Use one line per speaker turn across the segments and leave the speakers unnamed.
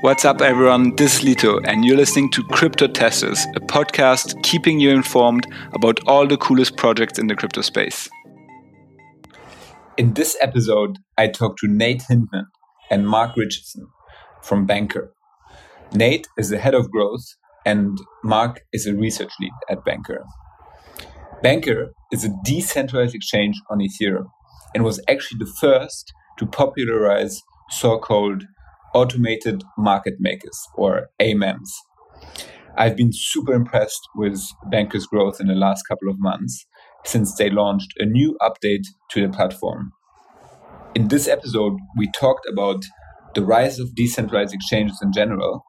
What's up, everyone? This is Lito, and you're listening to Crypto Testers, a podcast keeping you informed about all the coolest projects in the crypto space. In this episode, I talked to Nate Hindman and Mark Richardson from Bancor. Nate is the head of growth, and Mark is a research lead at Bancor. Bancor is a decentralized exchange on Ethereum and was actually the first to popularize so called automated market makers or AMMs. I've been super impressed with Bancor's growth in the last couple of months since they launched a new update to the platform. In this episode, we talked about the rise of decentralized exchanges in general,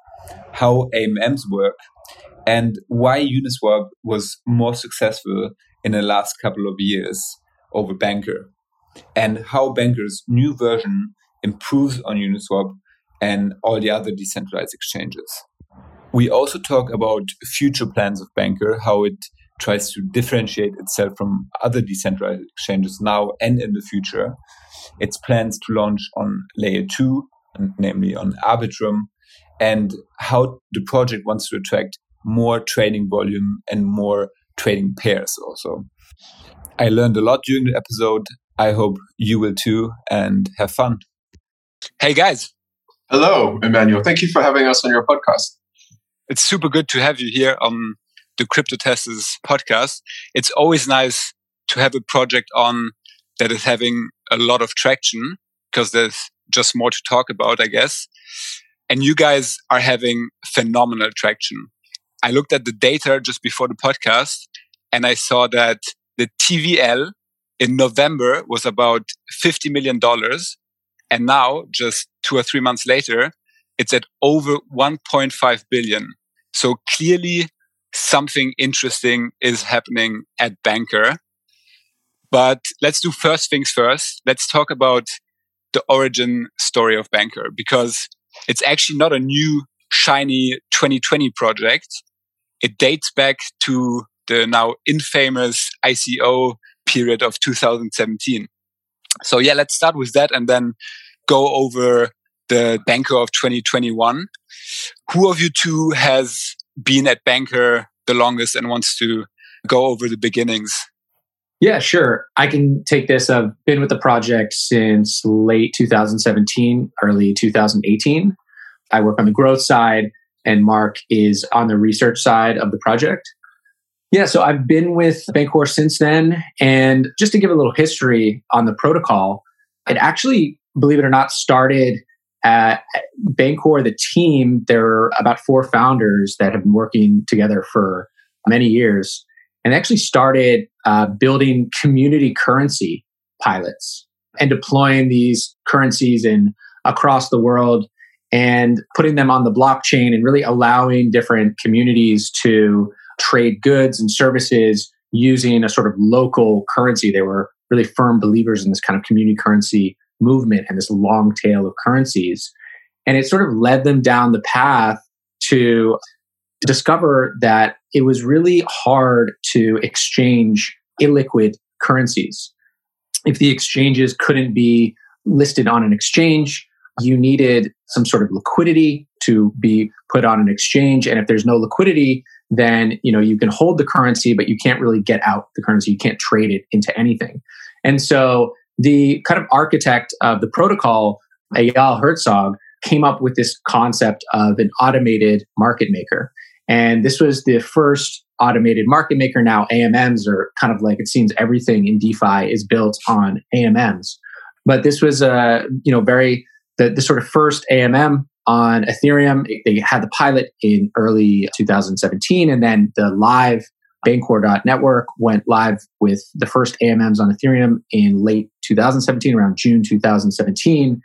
how AMMs work, and why Uniswap was more successful in the last couple of years over Bancor, and how Bancor's new version improves on Uniswap and all the other decentralized exchanges. We also talk about future plans of Bancor, how it tries to differentiate itself from other decentralized exchanges now and in the future. Its plans to launch on layer two, namely on Arbitrum, and how the project wants to attract more trading volume and more trading pairs also. I learned a lot during the episode. I hope you will too and have fun. Hey guys,
Hello, Emmanuel. Thank you for having us on your podcast.
It's super good to have you here on the Crypto Testers podcast. It's always nice to have a project on that is having a lot of traction because there's just more to talk about, I guess. And you guys are having phenomenal traction. I looked at the data just before the podcast and I saw that the TVL in November was about $50 million and now, just two or three months later, it's at over 1.5 billion. So clearly, something interesting is happening at Bancor. But let's do first things first. Let's talk about the origin story of Bancor because it's actually not a new, shiny 2020 project. It dates back to the now infamous ICO period of 2017. So yeah, let's start with that and then go over the Bancor of 2021. Who of you two has been at Bancor the longest and wants to go over the beginnings?
Yeah, sure. I can take this. I've been with the project since late 2017, early 2018. I work on the growth side, and Mark is on the research side of the project. Yeah, so I've been with Bancor since then. And just to give a little history on the protocol, it actually, believe it or not, started at Bancor, the team. There are about four founders that have been working together for many years and actually started uh, building community currency pilots and deploying these currencies in across the world and putting them on the blockchain and really allowing different communities to trade goods and services using a sort of local currency. They were really firm believers in this kind of community currency movement and this long tail of currencies. And it sort of led them down the path to discover that it was really hard to exchange illiquid currencies. If the exchanges couldn't be listed on an exchange, you needed some sort of liquidity to be put on an exchange. And if there's no liquidity, then you know you can hold the currency, but you can't really get out the currency. You can't trade it into anything. And so the kind of architect of the protocol, Eyal Herzog, came up with this concept of an automated market maker. And this was the first automated market maker. Now AMMs are kind of like it seems everything in DeFi is built on AMMs. But this was a you know very the, the sort of first AMM on Ethereum. They had the pilot in early 2017, and then the live Bancor.network went live with the first AMMs on Ethereum in late 2017, around June 2017,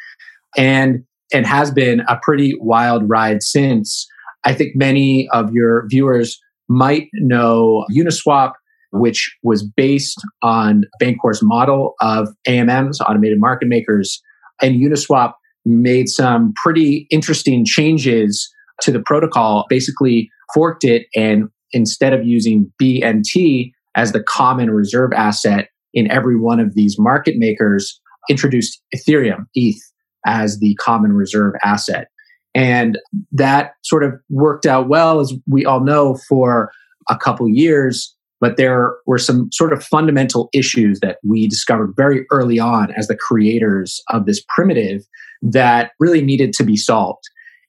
and and has been a pretty wild ride since. I think many of your viewers might know Uniswap, which was based on Bancor's model of AMMs, automated market makers, and Uniswap made some pretty interesting changes to the protocol, basically forked it and instead of using BNT as the common reserve asset in every one of these market makers, introduced Ethereum, ETH, as the common reserve asset. And that sort of worked out well, as we all know, for a couple years. But there were some sort of fundamental issues that we discovered very early on as the creators of this primitive that really needed to be solved.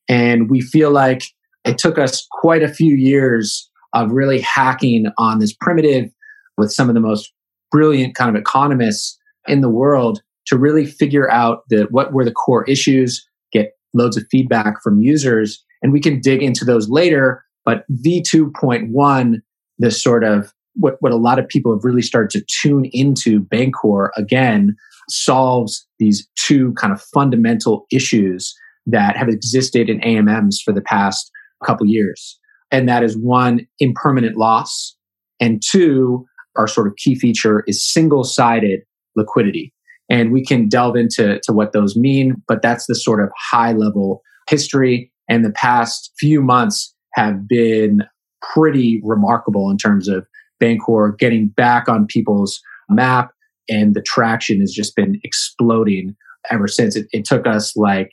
And we feel like it took us quite a few years of really hacking on this primitive with some of the most brilliant kind of economists in the world to really figure out the, what were the core issues, get loads of feedback from users, and we can dig into those later. But V2.1, this sort of what, what a lot of people have really started to tune into Bancor again, solves these two kind of fundamental issues that have existed in AMMs for the past couple years. And that is one, impermanent loss, and two, our sort of key feature is single sided liquidity. And we can delve into to what those mean, but that's the sort of high level history. And the past few months have been pretty remarkable in terms of Bancor getting back on people's map. And the traction has just been exploding ever since. It, it took us like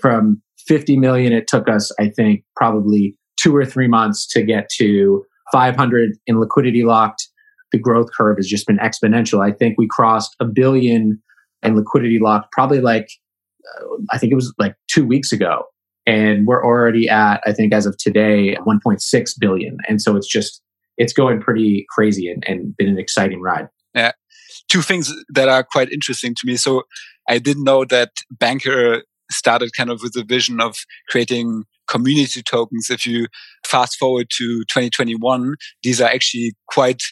from 50 million, it took us, I think, probably two or three months to get to 500 in liquidity locked the growth curve has just been exponential. I think we crossed a billion in liquidity locked probably like, uh, I think it was like two weeks ago. And we're already at, I think as of today, 1.6 billion. And so it's just, it's going pretty crazy and, and been an exciting ride.
Yeah. Two things that are quite interesting to me. So I didn't know that Bancor started kind of with a vision of creating community tokens. If you fast forward to 2021, these are actually quite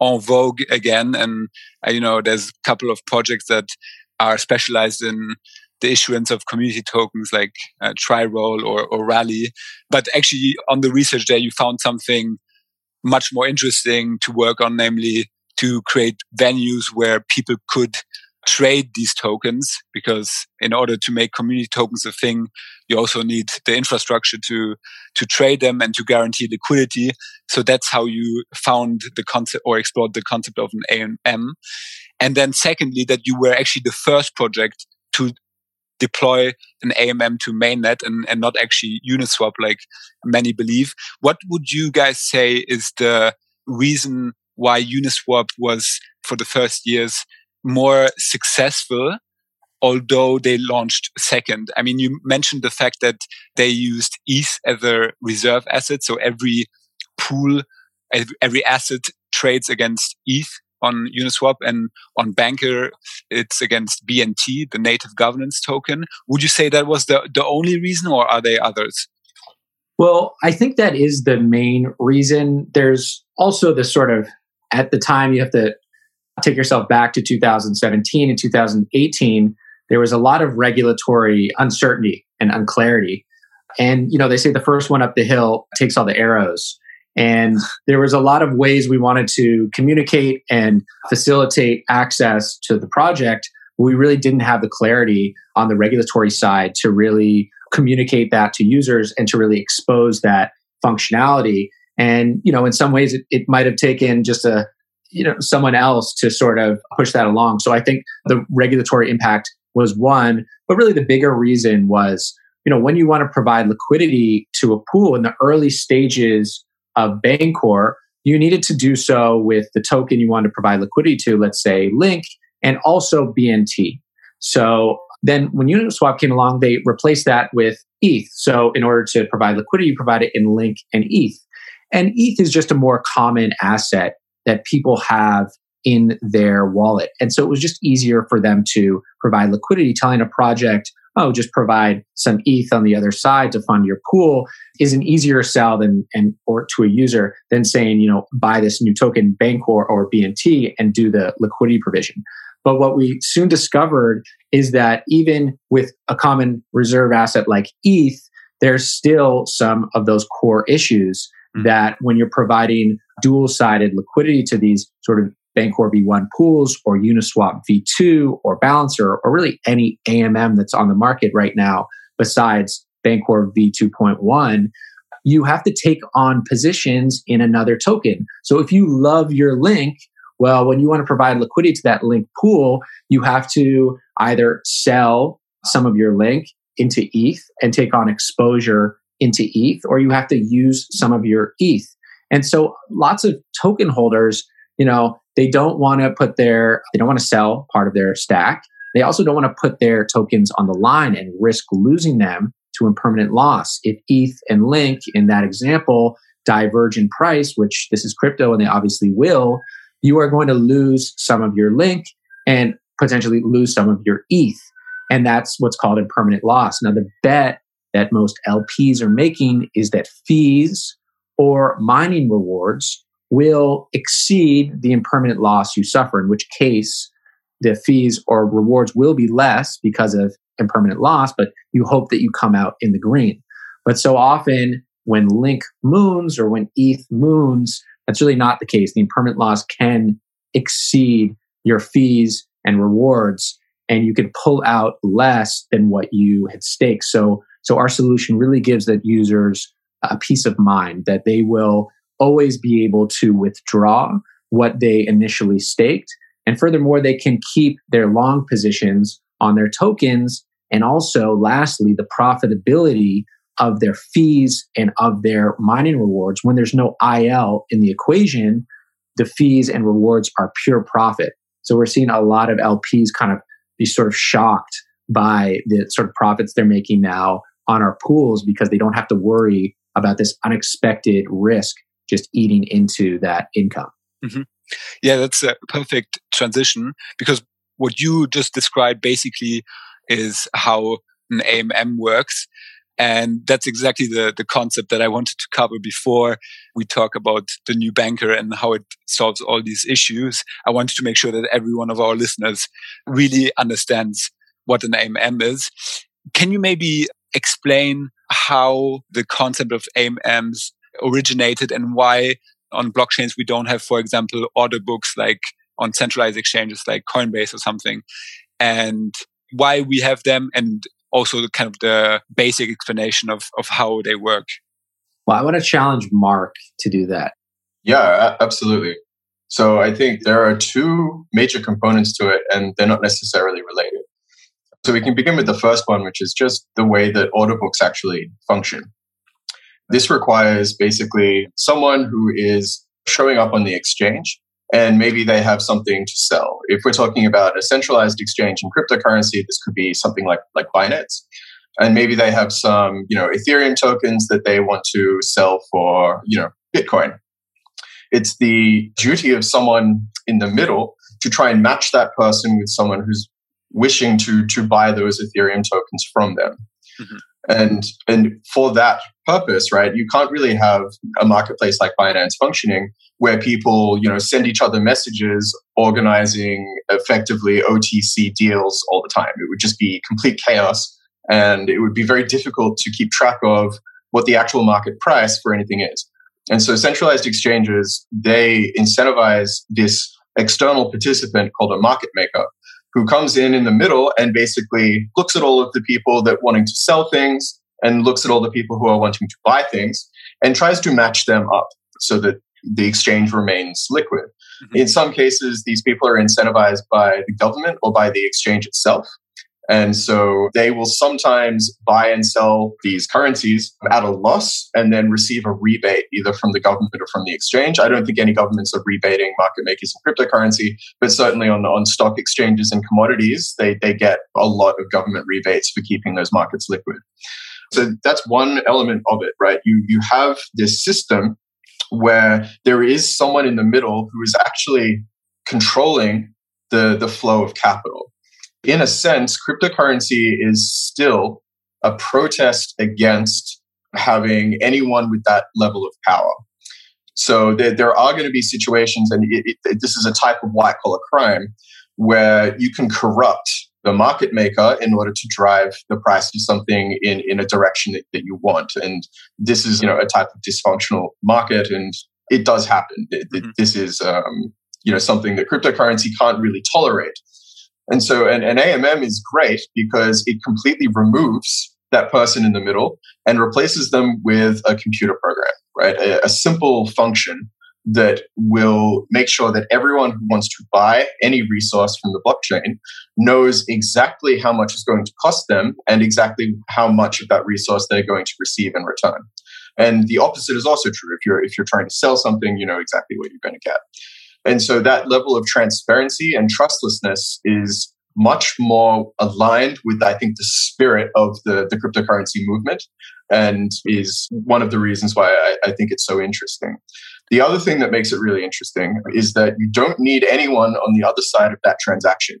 en vogue again. And, uh, you know, there's a couple of projects that are specialized in the issuance of community tokens like uh, Tri-Roll or, or Rally. But actually, on the research there, you found something much more interesting to work on, namely to create venues where people could trade these tokens because in order to make community tokens a thing you also need the infrastructure to to trade them and to guarantee liquidity. So that's how you found the concept or explored the concept of an AMM and then secondly that you were actually the first project to deploy an AMM to mainnet and, and not actually Uniswap like many believe. What would you guys say is the reason why Uniswap was for the first years more successful although they launched second. I mean, you mentioned the fact that they used ETH as a reserve asset. So every pool, every asset trades against ETH on Uniswap and on Bancor, it's against BNT, the native governance token. Would you say that was the, the only reason or are there others?
Well, I think that is the main reason. There's also the sort of, at the time, you have to take yourself back to 2017 and 2018, there was a lot of regulatory uncertainty and unclarity. And, you know, they say the first one up the hill takes all the arrows. And there was a lot of ways we wanted to communicate and facilitate access to the project. We really didn't have the clarity on the regulatory side to really communicate that to users and to really expose that functionality. And, you know, in some ways it, it might have taken just a you know someone else to sort of push that along. So i think the regulatory impact was one but really the bigger reason was you know when you want to provide liquidity to a pool in the early stages of bancor you needed to do so with the token you wanted to provide liquidity to let's say link and also bnt so then when uniswap came along they replaced that with eth so in order to provide liquidity you provide it in link and eth and eth is just a more common asset that people have in their wallet. And so it was just easier for them to provide liquidity, telling a project, oh, just provide some ETH on the other side to fund your pool is an easier sell than and or to a user than saying, you know, buy this new token, Bancor or BNT and do the liquidity provision. But what we soon discovered is that even with a common reserve asset like ETH, there's still some of those core issues. Mm-hmm. that when you're providing dual sided liquidity to these sort of Bancor V1 pools or Uniswap V2 or Balancer or really any AMM that's on the market right now besides Bancor V2.1, you have to take on positions in another token. So if you love your link, well, when you want to provide liquidity to that link pool, you have to either sell some of your link into ETH and take on exposure into ETH, or you have to use some of your ETH. And so lots of token holders, you know, they don't want to put their, they don't want to sell part of their stack. They also don't want to put their tokens on the line and risk losing them to impermanent loss. If ETH and Link in that example diverge in price, which this is crypto and they obviously will, you are going to lose some of your Link and potentially lose some of your ETH. And that's what's called impermanent loss. Now, the bet that most LPs are making is that fees or mining rewards will exceed the impermanent loss you suffer, in which case the fees or rewards will be less because of impermanent loss, but you hope that you come out in the green. But so often when Link moons or when ETH moons, that's really not the case. The impermanent loss can exceed your fees and rewards, and you can pull out less than what you had staked. So, so our solution really gives that users a peace of mind that they will always be able to withdraw what they initially staked. And furthermore, they can keep their long positions on their tokens. And also, lastly, the profitability of their fees and of their mining rewards. When there's no IL in the equation, the fees and rewards are pure profit. So we're seeing a lot of LPs kind of be sort of shocked by the sort of profits they're making now on our pools because they don't have to worry about this unexpected risk just eating into that income.
Mm-hmm. Yeah, that's a perfect transition because what you just described basically is how an AMM works. And that's exactly the, the concept that I wanted to cover before we talk about the new Bancor and how it solves all these issues. I wanted to make sure that every one of our listeners really understands what an AMM is. Can you maybe explain how the concept of AMMs originated and why on blockchains we don't have, for example, order books like on centralized exchanges like Coinbase or something, and why we have them, and also the kind of the basic explanation of, of how they work.
Well, I want to challenge Mark to do that.
Yeah, absolutely. So I think there are two major components to it, and they're not necessarily related. So we can begin with the first one, which is just the way that order books actually function. This requires basically someone who is showing up on the exchange and maybe they have something to sell. If we're talking about a centralized exchange in cryptocurrency, this could be something like, like Binance. And maybe they have some, you know, Ethereum tokens that they want to sell for, you know, Bitcoin. It's the duty of someone in the middle to try and match that person with someone who's wishing to to buy those Ethereum tokens from them. Mm-hmm. And and for that purpose, right, you can't really have a marketplace like Binance functioning where people, you know, send each other messages organizing effectively OTC deals all the time. It would just be complete chaos and it would be very difficult to keep track of what the actual market price for anything is. And so centralized exchanges, they incentivize this external participant called a market maker who comes in in the middle and basically looks at all of the people that wanting to sell things and looks at all the people who are wanting to buy things and tries to match them up so that the exchange remains liquid. Mm-hmm. In some cases, these people are incentivized by the government or by the exchange itself. And so they will sometimes buy and sell these currencies at a loss and then receive a rebate either from the government or from the exchange. I don't think any governments are rebating market makers in cryptocurrency, but certainly on, on stock exchanges and commodities, they, they get a lot of government rebates for keeping those markets liquid. So that's one element of it, right? You, you have this system where there is someone in the middle who is actually controlling the, the flow of capital in a sense, cryptocurrency is still a protest against having anyone with that level of power. So there, there are going to be situations, and it, it, this is a type of white collar crime where you can corrupt the market maker in order to drive the price of something in, in a direction that, that you want. And this is, you know, a type of dysfunctional market, and it does happen. Mm-hmm. This is, um, you know, something that cryptocurrency can't really tolerate. And so an, an AMM is great because it completely removes that person in the middle and replaces them with a computer program, right? A, a simple function that will make sure that everyone who wants to buy any resource from the blockchain knows exactly how much it's going to cost them and exactly how much of that resource they're going to receive in return. And the opposite is also true. If you're if you're trying to sell something, you know exactly what you're going to get. And so that level of transparency and trustlessness is much more aligned with, I think, the spirit of the, the cryptocurrency movement and is one of the reasons why I, I think it's so interesting. The other thing that makes it really interesting is that you don't need anyone on the other side of that transaction.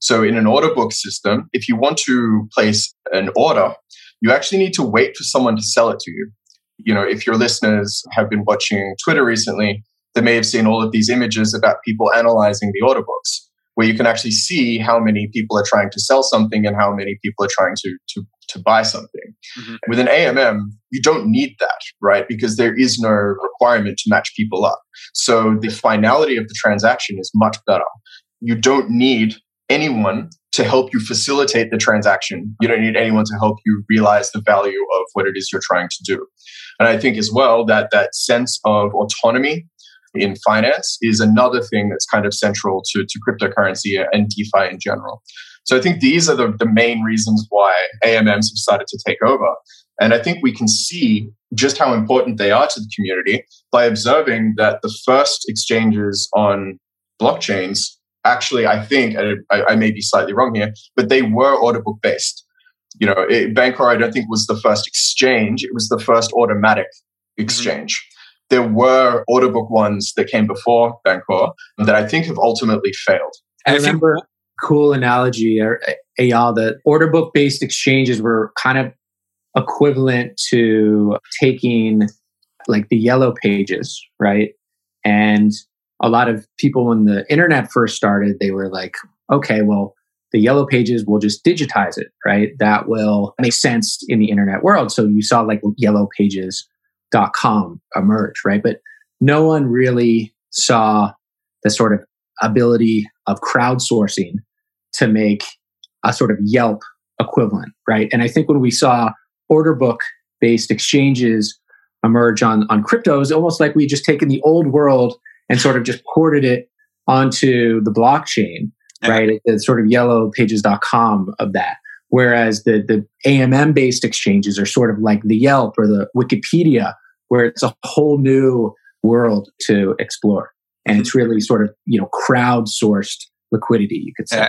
So in an order book system, if you want to place an order, you actually need to wait for someone to sell it to you. You know, if your listeners have been watching Twitter recently, they may have seen all of these images about people analyzing the order books where you can actually see how many people are trying to sell something and how many people are trying to to, to buy something. Mm-hmm. With an AMM, you don't need that, right? Because there is no requirement to match people up. So the finality of the transaction is much better. You don't need anyone to help you facilitate the transaction. You don't need anyone to help you realize the value of what it is you're trying to do. And I think as well that that sense of autonomy in finance is another thing that's kind of central to, to cryptocurrency and DeFi in general. So I think these are the, the main reasons why AMMs have started to take over. And I think we can see just how important they are to the community by observing that the first exchanges on blockchains actually, I think, I, I may be slightly wrong here, but they were order book based. You know, it, Bancor, I don't think was the first exchange; it was the first automatic mm-hmm. exchange. There were order book ones that came before Bancor that I think have ultimately failed.
I remember cool analogy, uh, uh, or Eyal, that order book based exchanges were kind of equivalent to taking like the yellow pages, right? And a lot of people, when the internet first started, they were like, okay, well, the yellow pages will just digitize it, right? That will make sense in the internet world. So you saw like yellow pages dot com emerge, right? But no one really saw the sort of ability of crowdsourcing to make a sort of Yelp equivalent, right? And I think when we saw order book based exchanges emerge on, on crypto, it was almost like we just taken the old world and sort of just ported it onto the blockchain, right? The sort of Yellow yellowpages.com of that. Whereas the, the AMM based exchanges are sort of like the Yelp or the Wikipedia where it's a whole new world to explore. And it's really sort of, you know, crowdsourced liquidity, you could say.
Yeah.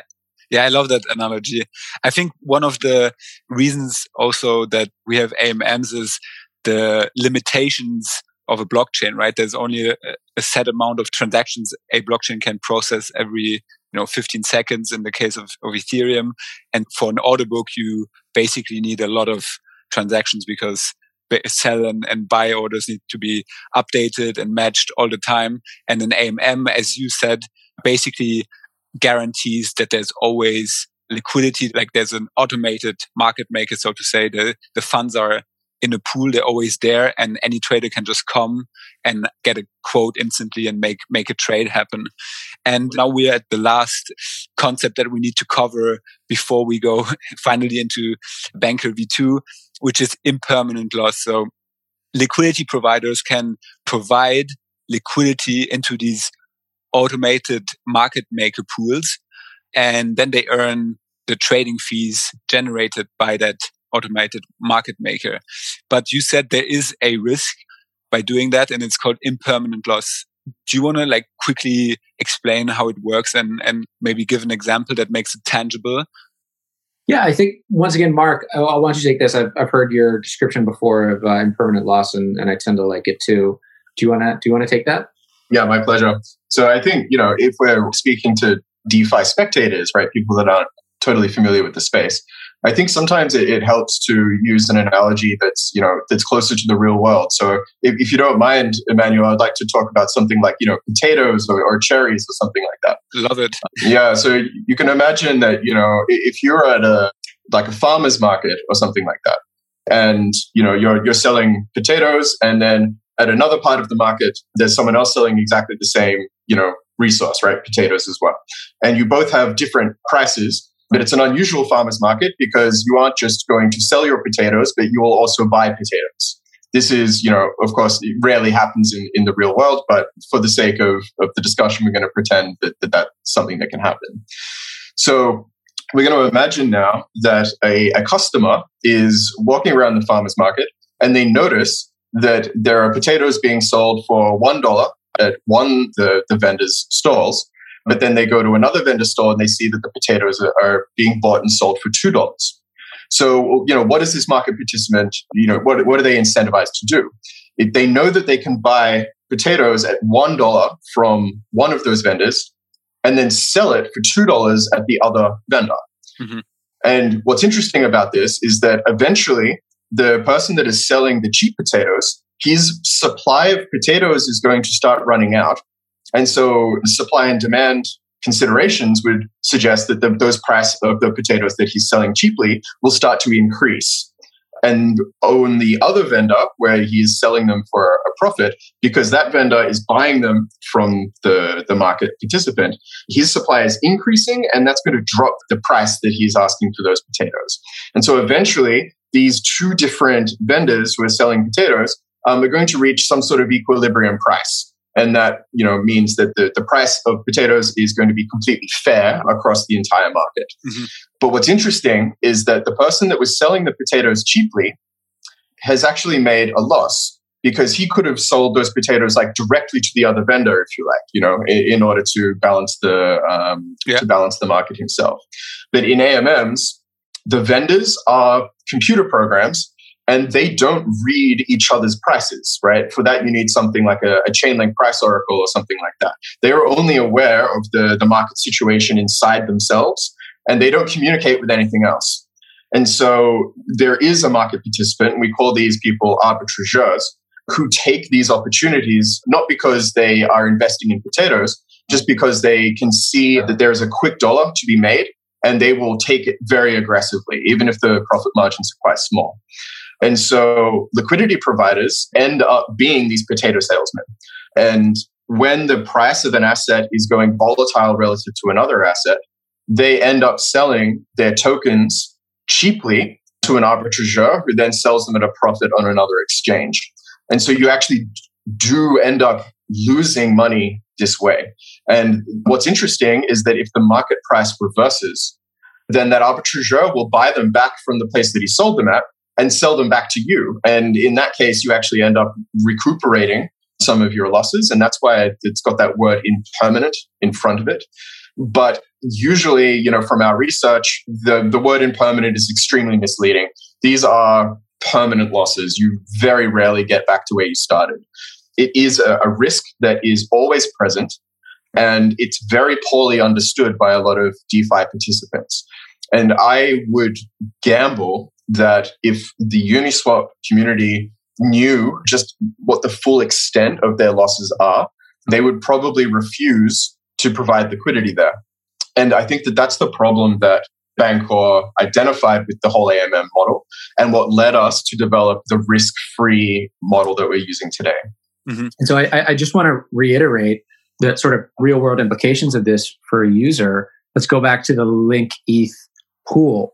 Yeah, I love that analogy. I think one of the reasons also that we have AMMs is the limitations of a blockchain, right? There's only a, a, set amount of transactions a blockchain can process every, you know, 15 seconds in the case of, of Ethereum. And for an order book, you basically need a lot of transactions because sell and, and buy orders need to be updated and matched all the time. And an AMM, as you said, basically guarantees that there's always liquidity, like there's an automated market maker, so to say. The, the funds are in a pool, they're always there, and any trader can just come and get a quote instantly and make make a trade happen. And now we're at the last concept that we need to cover before we go finally into Bancor V2, which is impermanent loss. So liquidity providers can provide liquidity into these automated market maker pools, and then they earn the trading fees generated by that automated market maker. But you said there is a risk by doing that, and it's called impermanent loss. Do you want to like quickly explain how it works and, and maybe give an example that makes it tangible?
Yeah, I think once again, Mark, I, I want you to take this. I've, I've heard your description before of uh, impermanent loss, and, and I tend to like it too. Do you want to do you want to take that?
Yeah, my pleasure. So I think you know if we're speaking to DeFi spectators, right, people that aren't totally familiar with the space, I think sometimes it, it, helps to use an analogy that's you know that's closer to the real world. So if, if, you don't mind, Emmanuel, I'd like to talk about something like you know potatoes or, or, cherries or something like that.
Love it.
Yeah. So you can imagine that you know if you're at a like a farmer's market or something like that, and you know you're you're selling potatoes, and then at another part of the market, there's someone else selling exactly the same you know resource, right? Potatoes as well, and you both have different prices but it's an unusual farmer's market because you aren't just going to sell your potatoes, but you will also buy potatoes. This is, you know, of course, it rarely happens in, in the real world, but for the sake of, of the discussion, we're going to pretend that, that that's something that can happen. So we're going to imagine now that a, a customer is walking around the farmer's market and they notice that there are potatoes being sold for $1 at one the, the vendor's stalls but then they go to another vendor store and they see that the potatoes are, being bought and sold for two dollars so, you know, what is this market participant, you know, what, what are they incentivized to do? If they know that they can buy potatoes at $1 from one of those vendors and then sell it for $2 at the other vendor. Mm-hmm. And what's interesting about this is that eventually the person that is selling the cheap potatoes, his supply of potatoes is going to start running out. And so supply and demand considerations would suggest that the, those price of the potatoes that he's selling cheaply will start to increase and own the other vendor where he's selling them for a profit because that vendor is buying them from the, the market participant. His supply is increasing and that's going to drop the price that he's asking for those potatoes. And so eventually, these two different vendors who are selling potatoes um, are going to reach some sort of equilibrium price and that you know means that the, the price of potatoes is going to be completely fair across the entire market mm-hmm. but what's interesting is that the person that was selling the potatoes cheaply has actually made a loss because he could have sold those potatoes like directly to the other vendor if you like you know in, in order to balance the um, yeah. to balance the market himself but in amms the vendors are computer programs and they don't read each other's prices, right? For that, you need something like a, a Chainlink price oracle or something like that. They are only aware of the, the market situation inside themselves, and they don't communicate with anything else. And so there is a market participant, and we call these people arbitrageurs, who take these opportunities not because they are investing in potatoes, just because they can see that there's a quick dollar to be made and they will take it very aggressively, even if the profit margins are quite small. And so liquidity providers end up being these potato salesmen. And when the price of an asset is going volatile relative to another asset, they end up selling their tokens cheaply to an arbitrageur who then sells them at a profit on another exchange. And so you actually do end up losing money this way. And what's interesting is that if the market price reverses, then that arbitrageur will buy them back from the place that he sold them at and sell them back to you. And in that case, you actually end up recuperating some of your losses. And that's why it's got that word impermanent in front of it. But usually, you know, from our research, the, the word impermanent is extremely misleading. These are permanent losses. You very rarely get back to where you started. It is a, a risk that is always present and it's very poorly understood by a lot of DeFi participants. And I would gamble that if the Uniswap community knew just what the full extent of their losses are, they would probably refuse to provide liquidity there. And I think that that's the problem that Bancor identified with the whole AMM model and what led us to develop the risk free model that we're using today.
Mm-hmm. And so I, I just want to reiterate the sort of real world implications of this for a user. Let's go back to the Link ETH pool.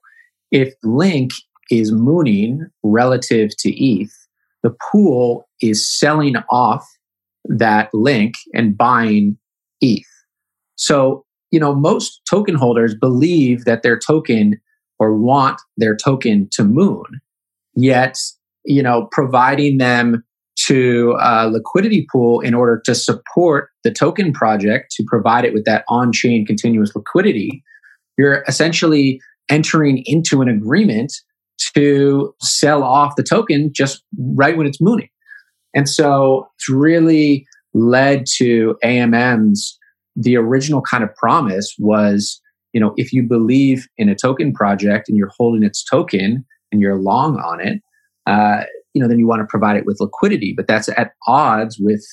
If Link is mooning relative to ETH, the pool is selling off that link and buying ETH. So, you know, most token holders believe that their token or want their token to moon. Yet, you know, providing them to a liquidity pool in order to support the token project to provide it with that on chain continuous liquidity, you're essentially entering into an agreement to sell off the token just right when it's mooning. And so it's really led to AMM's. The original kind of promise was, you know, if you believe in a token project and you're holding its token and you're long on it, uh, you know, then you want to provide it with liquidity. But that's at odds with,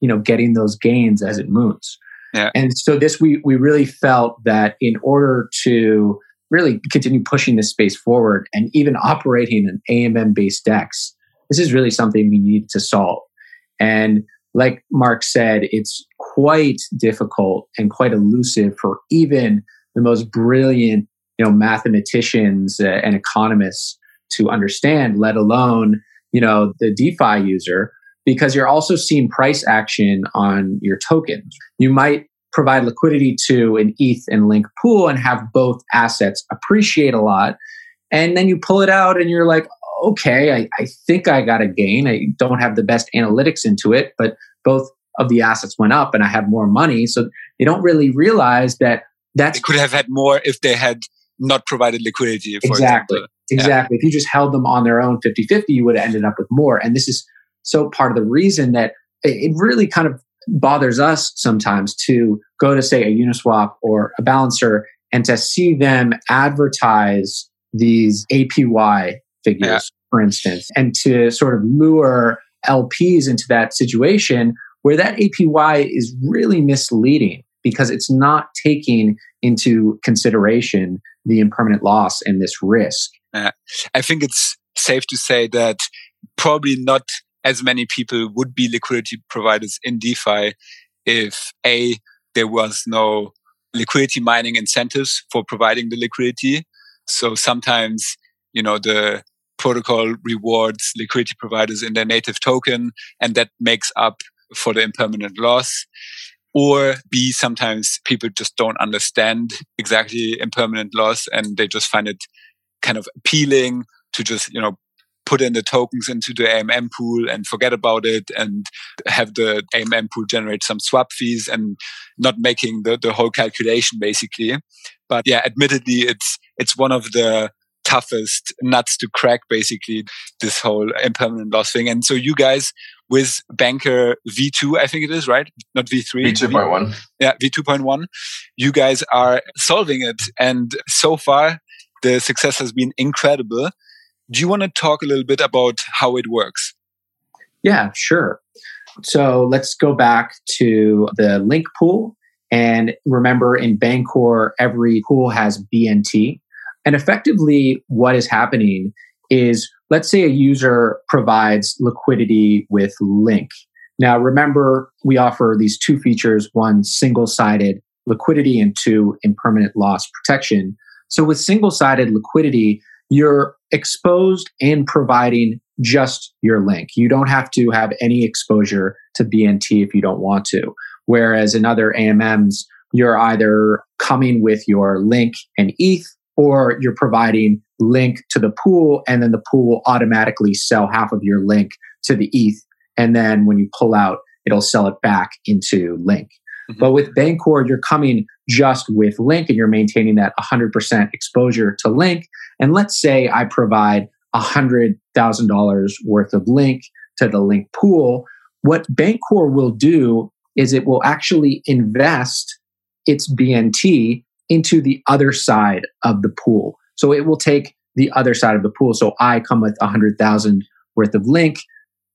you know, getting those gains as it moons. Yeah. And so this we we really felt that in order to really continue pushing this space forward and even operating an AMM based DEX. This is really something we need to solve. And like Mark said, it's quite difficult and quite elusive for even the most brilliant, you know, mathematicians uh, and economists to understand, let alone, you know, the DeFi user because you're also seeing price action on your tokens. You might provide liquidity to an ETH and Link pool and have both assets appreciate a lot. And then you pull it out and you're like, okay, I, I think I got a gain. I don't have the best analytics into it, but both of the assets went up and I have more money. So they don't really realize that that's.
They could have had more if they had not provided liquidity.
exactly.
Example.
Exactly. Yeah. If you just held them on their own 50 50, you would have ended up with more. And this is so part of the reason that it really kind of bothers us sometimes to go to, say, a Uniswap or a balancer and to see them advertise these APY figures, yeah. for instance, and to sort of lure LPs into that situation where that APY is really misleading because it's not taking into consideration the impermanent loss and this risk.
Uh, I think it's safe to say that probably not as many people would be liquidity providers in DeFi if A, there was no liquidity mining incentives for providing the liquidity. So sometimes, you know, the protocol rewards liquidity providers in their native token and that makes up for the impermanent loss. Or B, sometimes people just don't understand exactly impermanent loss and they just find it kind of appealing to just, you know, put in the tokens into the AMM pool and forget about it and have the AMM pool generate some swap fees and not making the, the whole calculation basically. But yeah, admittedly, it's, it's one of the toughest nuts to crack basically this whole impermanent loss thing. And so you guys with Bancor V2, I think it is, right? Not V3.
V2.1.
Yeah, V2.1. You guys are solving it. And so far, the success has been incredible. Do you want to talk a little bit about how it works?
Yeah, sure. So let's go back to the link pool. And remember, in Bancor, every pool has BNT. And effectively, what is happening is let's say a user provides liquidity with Link. Now, remember, we offer these two features one, single sided liquidity, and two, impermanent loss protection. So, with single sided liquidity, you're exposed and providing just your link. You don't have to have any exposure to BNT if you don't want to. Whereas in other AMMs, you're either coming with your link and ETH or you're providing link to the pool and then the pool will automatically sell half of your link to the ETH. And then when you pull out, it'll sell it back into link. Mm-hmm. But with Bancor, you're coming just with Link and you're maintaining that 100% exposure to Link. And let's say I provide $100,000 worth of Link to the Link pool. What Bancor will do is it will actually invest its BNT into the other side of the pool. So it will take the other side of the pool. So I come with 100,000 worth of Link.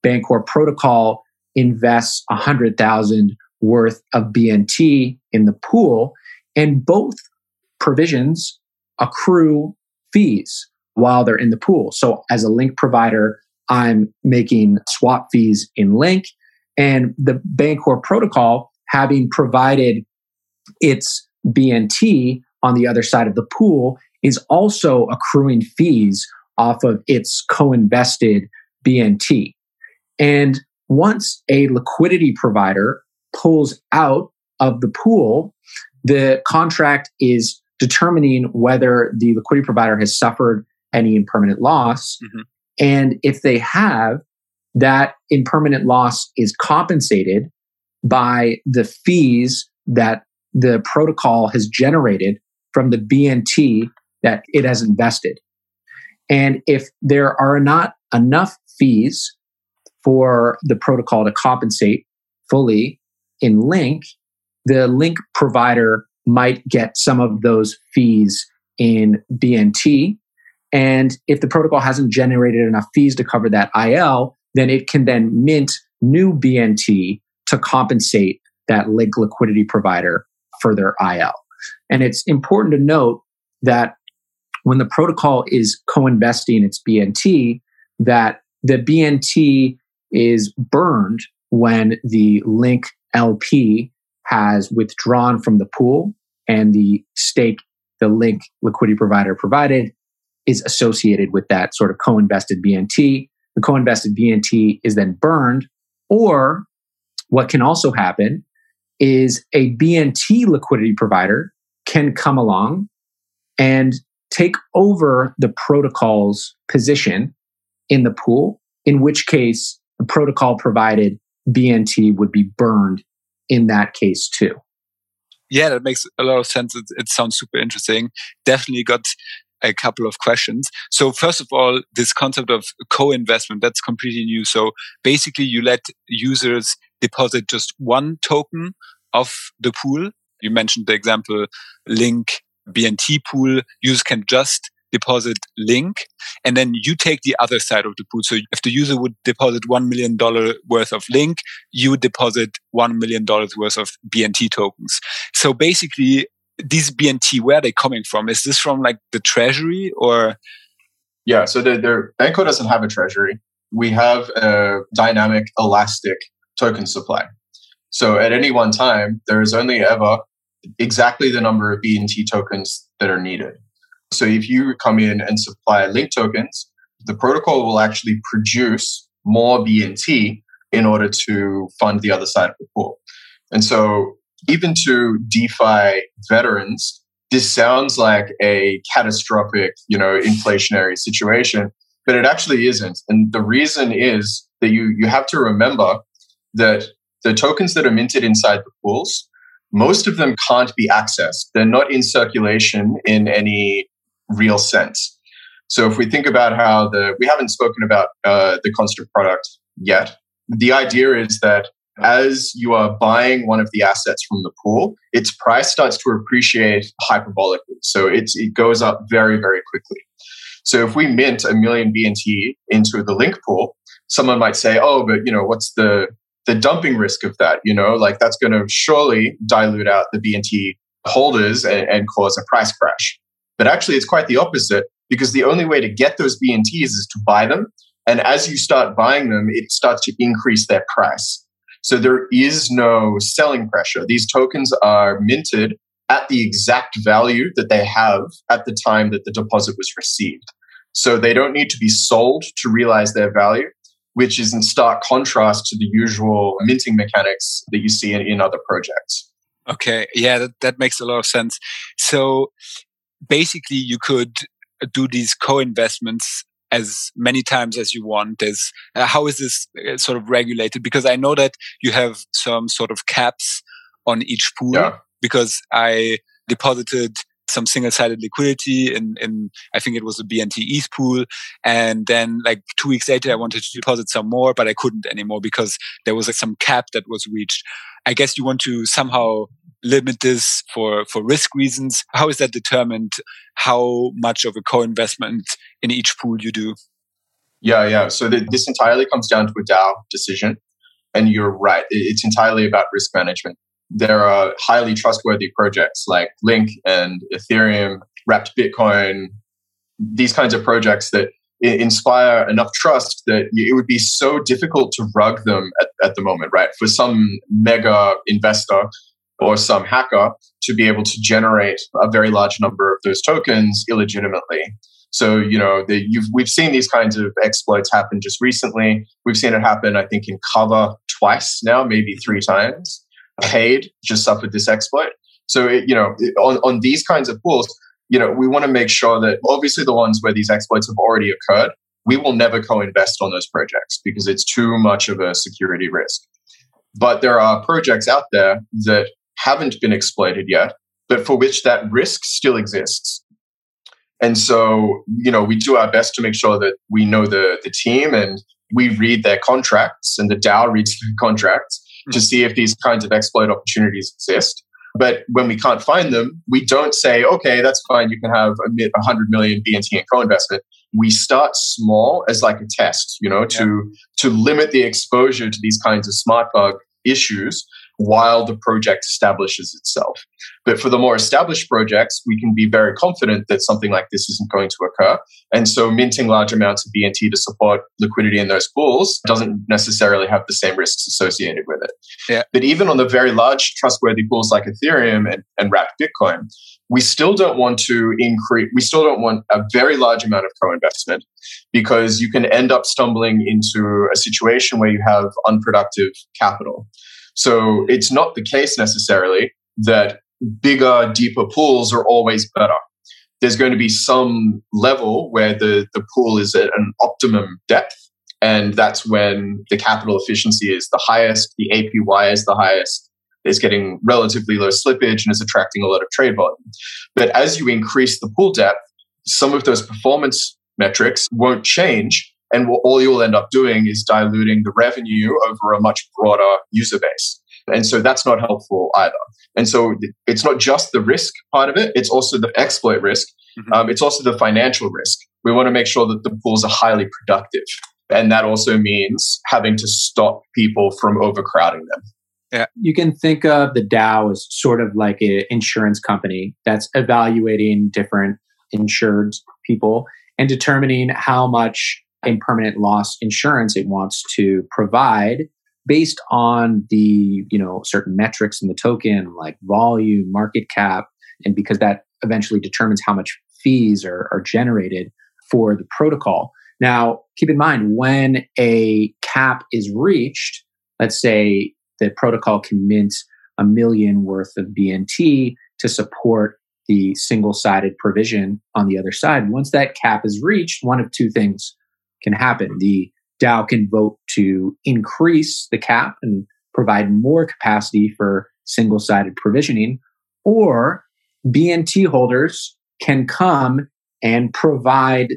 Bancor protocol invests 100,000 worth of BNT in the pool, and both provisions accrue fees while they're in the pool. So as a link provider, I'm making swap fees in Link, and the Bancor protocol, having provided its BNT on the other side of the pool, is also accruing fees off of its co-invested BNT. And once a liquidity provider pulls out of the pool, the contract is determining whether the liquidity provider has suffered any impermanent loss. Mm-hmm. And if they have, that impermanent loss is compensated by the fees that the protocol has generated from the BNT that it has invested. And if there are not enough fees for the protocol to compensate fully in Link, the Link provider might get some of those fees in BNT. And if the protocol hasn't generated enough fees to cover that IL, then it can then mint new BNT to compensate that Link liquidity provider for their IL. And it's important to note that when the protocol is co-investing its BNT, that the BNT is burned when the Link LP has withdrawn from the pool and the stake the link liquidity provider provided is associated with that sort of co-invested BNT. the co-invested BNT is then burned. Or what can also happen is a BNT liquidity provider can come along and take over the protocol's position in the pool, in which case the protocol provided BNT would be burned in that case too.
Yeah, that makes a lot of sense. It, it sounds super interesting. Definitely got a couple of questions. So first of all, this concept of co-investment, that's completely new. So basically you let users deposit just one token of the pool. You mentioned the example link BNT pool. Users can just deposit link and then you take the other side of the pool so if the user would deposit $1 million worth of link you deposit $1 million worth of bnt tokens. So basically these bnt where are they coming from? Is this from like the treasury or?
Yeah so the, the Bancor doesn't have a treasury. We have a dynamic elastic token supply. So at any one time there is only ever exactly the number of bnt tokens that are needed so if you come in and supply link tokens, the protocol will actually produce more BNT in order to fund the other side of the pool. And so even to DeFi veterans, this sounds like a catastrophic, you know, inflationary situation, but it actually isn't. And the reason is that you you have to remember that the tokens that are minted inside the pools, most of them can't be accessed. They're not in circulation in any real sense. So if we think about how the we haven't spoken about uh, the constant product yet, the idea is that as you are buying one of the assets from the pool, its price starts to appreciate hyperbolically. So it's, it goes up very, very quickly. So if we mint a million BNT into the link pool, someone might say, oh, but you know, what's the, the dumping risk of that? You know, like that's going to surely dilute out the BNT holders and, and cause a price crash. But actually, it's quite the opposite because the only way to get those BNTs is to buy them. And as you start buying them, it starts to increase their price. So there is no selling pressure. These tokens are minted at the exact value that they have at the time that the deposit was received. So they don't need to be sold to realize their value, which is in stark contrast to the usual minting mechanics that you see in, in other projects.
Okay, yeah, that, that makes a lot of sense. So basically you could do these co-investments as many times as you want is uh, how is this uh, sort of regulated because i know that you have some sort of caps on each pool yeah. because i deposited some single-sided liquidity in, in I think it was a BNT ETH pool. And then like two weeks later, I wanted to deposit some more, but I couldn't anymore because there was like some cap that was reached. I guess you want to somehow limit this for, for risk reasons? How is that determined? How much of a co-investment in each pool you do?
Yeah, yeah. So the, this entirely comes down to a DAO decision. And you're right. It's entirely about risk management. There are highly trustworthy projects like Link and Ethereum, Wrapped Bitcoin, these kinds of projects that inspire enough trust that it would be so difficult to rug them at, at the moment, right? For some mega investor or some hacker to be able to generate a very large number of those tokens illegitimately. So, you know, the, we've seen these kinds of exploits happen just recently. We've seen it happen, I think, in Kava twice now, maybe three times. Paid just suffered this exploit. So, it, you know, on, on these kinds of pools, you know, we want to make sure that obviously the ones where these exploits have already occurred, we will never co-invest on those projects because it's too much of a security risk. But there are projects out there that haven't been exploited yet, but for which that risk still exists. And so, you know, we do our best to make sure that we know the, the team and we read their contracts and the DAO reads the contracts mm-hmm. to see if these kinds of exploit opportunities exist. But when we can't find them, we don't say, okay, that's fine. You can have a 100 million BNT in co-investment. We start small as like a test, you know, to, to limit the exposure to these kinds of smart bug issues while the project establishes itself. But for the more established projects, we can be very confident that something like this isn't going to occur. And so minting large amounts of BNT to support liquidity in those pools doesn't necessarily have the same risks associated with it.
Yeah.
But even on the very large trustworthy pools like Ethereum and, and wrapped Bitcoin, we still don't want to increase, we still don't want a very large amount of co investment because you can end up stumbling into a situation where you have unproductive capital. So it's not the case necessarily that bigger, deeper pools are always better. There's going to be some level where the, the pool is at an optimum depth. And that's when the capital efficiency is the highest, the APY is the highest, is getting relatively low slippage and is attracting a lot of trade volume. But as you increase the pool depth, some of those performance metrics won't change. And all you'll end up doing is diluting the revenue over a much broader user base. And so that's not helpful either. And so it's not just the risk part of it, it's also the exploit risk. Mm-hmm. Um, it's also the financial risk. We want to make sure that the pools are highly productive. And that also means having to stop people from overcrowding them.
Yeah. You can think of the DAO as sort of like an insurance company that's evaluating different insured people and determining how much impermanent loss insurance it wants to provide based on the, you know, certain metrics in the token like volume, market cap, and because that eventually determines how much fees are, are generated for the protocol. Now, keep in mind when a cap is reached, let's say the protocol can mint a million worth of BNT to support the single sided provision on the other side. Once that cap is reached, one of two things can happen. The DAO can vote to increase the cap and provide more capacity for single sided provisioning, or BNT holders can come and provide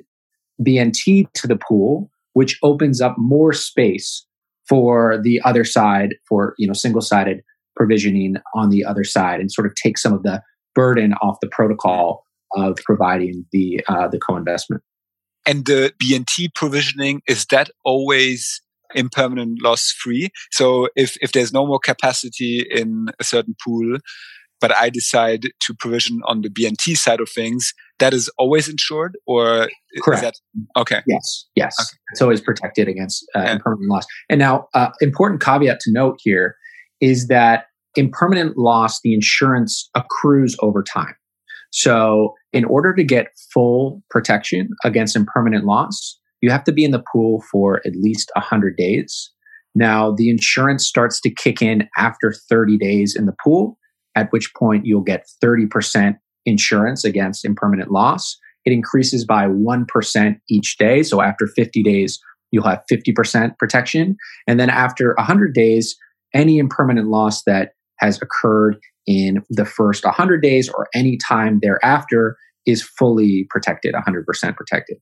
BNT to the pool, which opens up more space for the other side for you know single sided provisioning on the other side and sort of take some of the burden off the protocol of providing the uh, the co-investment.
And the BNT provisioning is that always impermanent loss free? So if if there's no more capacity in a certain pool, but I decide to provision on the BNT side of things, that is always insured or
correct
that, okay
yes yes okay. it's always protected against uh, yeah. impermanent loss and now uh, important caveat to note here is that impermanent loss the insurance accrues over time so in order to get full protection against impermanent loss you have to be in the pool for at least 100 days now the insurance starts to kick in after 30 days in the pool at which point you'll get 30% insurance against impermanent loss. It increases by 1% each day. So after 50 days, you'll have 50% protection. And then after 100 days, any impermanent loss that has occurred in the first 100 days or any time thereafter is fully protected, 100% protected.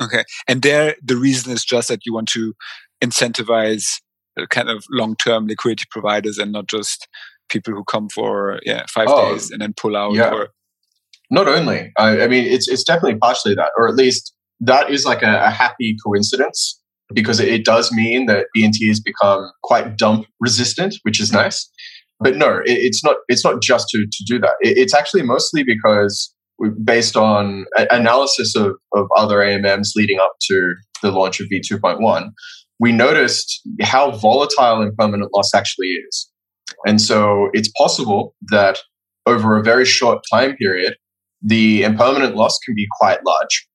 Okay. And there, the reason is just that you want to incentivize uh, kind of long term liquidity providers and not just people who come for yeah five oh, days and then pull out
yeah. or not only, I, I, mean, it's it's definitely partially that, or at least that is like a, a happy coincidence because it, it, does mean that BNT has become quite dump resistant, which is mm. nice. But no, it, it's not. It's not just to to do that. It, it's actually mostly because based on analysis of, of other AMMs leading up to the launch of V2.1, we noticed how volatile impermanent loss actually is. And so it's possible that over a very short time period, the impermanent loss can be quite large.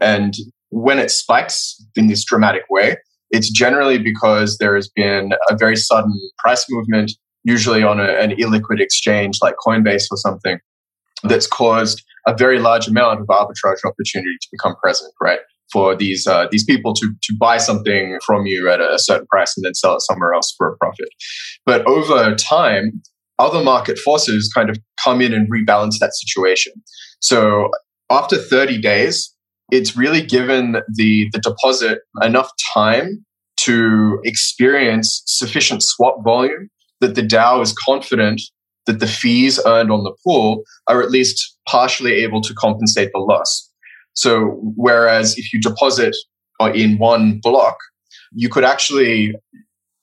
And when it spikes in this dramatic way, it's generally because there has been a very sudden price movement, usually on a, an illiquid exchange like Coinbase or something, that's caused a very large amount of arbitrage opportunity to become present, right? For these uh, these people to to buy something from you at a certain price and then sell it somewhere else for a profit. But over time, other market forces kind of come in and rebalance that situation. So after 30 days, it's really given the, the deposit enough time to experience sufficient swap volume that the DAO is confident that the fees earned on the pool are at least partially able to compensate the loss. So, whereas if you deposit uh, in one block, you could actually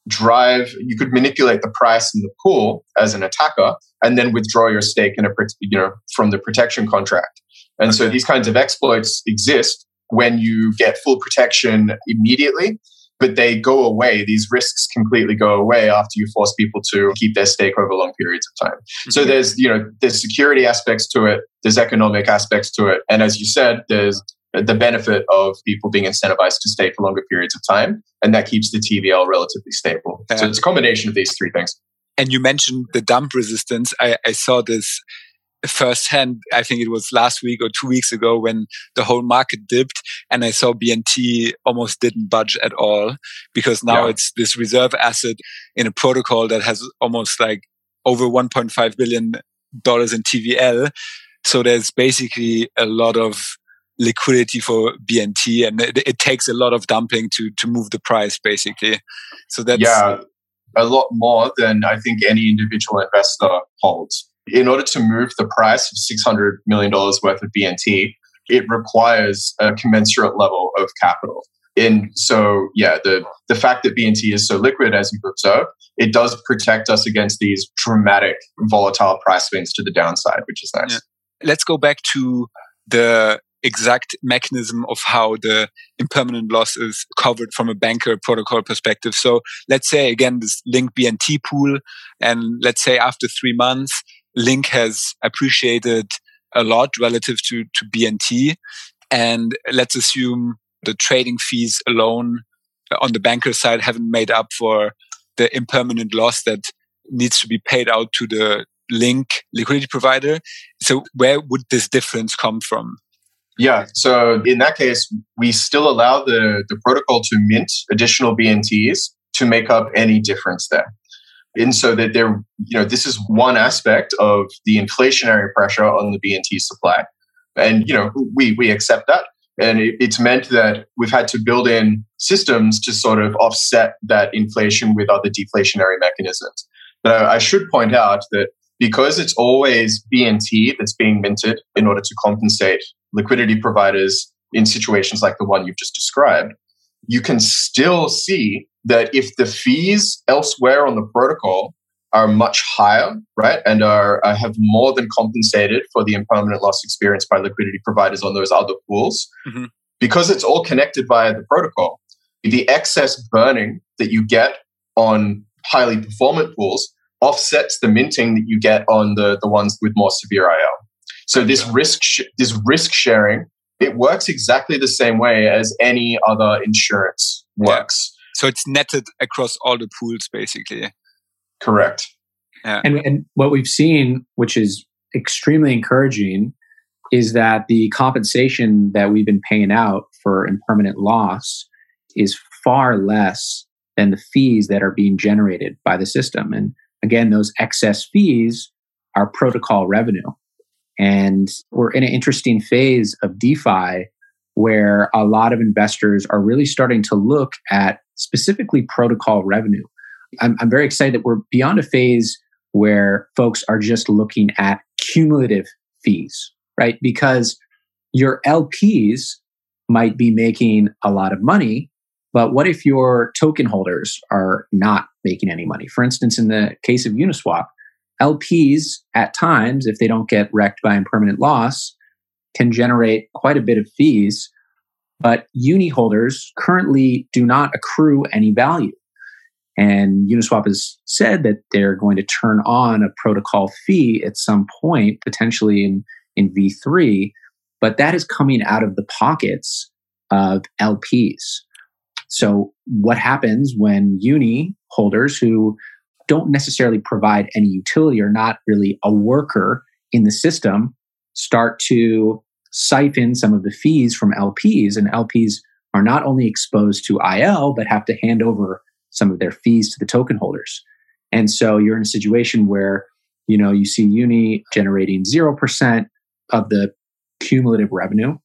drive, you could manipulate the price in the pool as an attacker and then withdraw your stake in a, you know, from the protection contract. And so these kinds of exploits exist when you get full protection immediately but they go away. These risks completely go away after you force people to keep their stake over long periods of time. Mm-hmm. So there's, you know, there's security aspects to it, there's economic aspects to it. And as you said, there's the benefit of people being incentivized to stay for longer periods of time. And that keeps the TVL relatively stable. so it's a combination of these three things.
And you mentioned the dump resistance. I, I saw this firsthand. I think it was last week or two weeks ago when the whole market dipped and I saw BNT almost didn't budge at all because now yeah. it's this reserve asset in a protocol that has almost like over 1.5 billion dollars in TVL. So there's basically a lot of liquidity for BNT and it, it, takes a lot of dumping to, to move the price basically. So that's.
Yeah, a lot more than I think any individual investor holds in order to move the price of $600 million worth of BNT, it requires a commensurate level of capital. And so, yeah, the, the fact that BNT is so liquid, as you've observed, it does protect us against these dramatic volatile price swings to the downside, which is nice. Yeah.
Let's go back to the exact mechanism of how the impermanent loss is covered from a Bancor protocol perspective. So let's say again this link BNT pool, and let's say after three months Link has appreciated a lot relative to, to BNT. And let's assume the trading fees alone uh, on the Bancor side haven't made up for the impermanent loss that needs to be paid out to the link liquidity provider. So where would this difference come from?
Yeah. So in that case, we still allow the, the protocol to mint additional BNTs to make up any difference there. And so that there, you know, this is one aspect of the inflationary pressure on the BNT supply. And, you know, we, we accept that. And it, it's meant that we've had to build in systems to sort of offset that inflation with other deflationary mechanisms. But I, I should point out that because it's always BNT that's being minted in order to compensate liquidity providers in situations like the one you've just described, you can still see that if the fees elsewhere on the protocol are much higher, right, and are, are have more than compensated for the impermanent loss experienced by liquidity providers on those other pools, mm-hmm. because it's all connected via the protocol, the excess burning that you get on highly performant pools offsets the minting that you get on the, the ones with more severe IL. So this risk sh- this risk sharing it works exactly the same way as any other insurance works.
Yeah. So it's netted across all the pools, basically.
Correct.
Yeah. And, and what we've seen, which is extremely encouraging, is that the compensation that we've been paying out for impermanent loss is far less than the fees that are being generated by the system. And again, those excess fees are protocol revenue. And we're in an interesting phase of DeFi where a lot of investors are really starting to look at specifically protocol revenue. I'm, I'm very excited that we're beyond a phase where folks are just looking at cumulative fees, right? Because your LPs might be making a lot of money, but what if your token holders are not making any money? For instance, in the case of Uniswap, LPs at times, if they don't get wrecked by impermanent loss, can generate quite a bit of fees, but uni holders currently do not accrue any value. And Uniswap has said that they're going to turn on a protocol fee at some point, potentially in, in V3, but that is coming out of the pockets of LPs. So, what happens when uni holders who don't necessarily provide any utility or not really a worker in the system start to siphon some of the fees from LPs. And LPs are not only exposed to IL, but have to hand over some of their fees to the token holders. And so you're in a situation where, you know, you see Uni generating 0% of the cumulative revenue.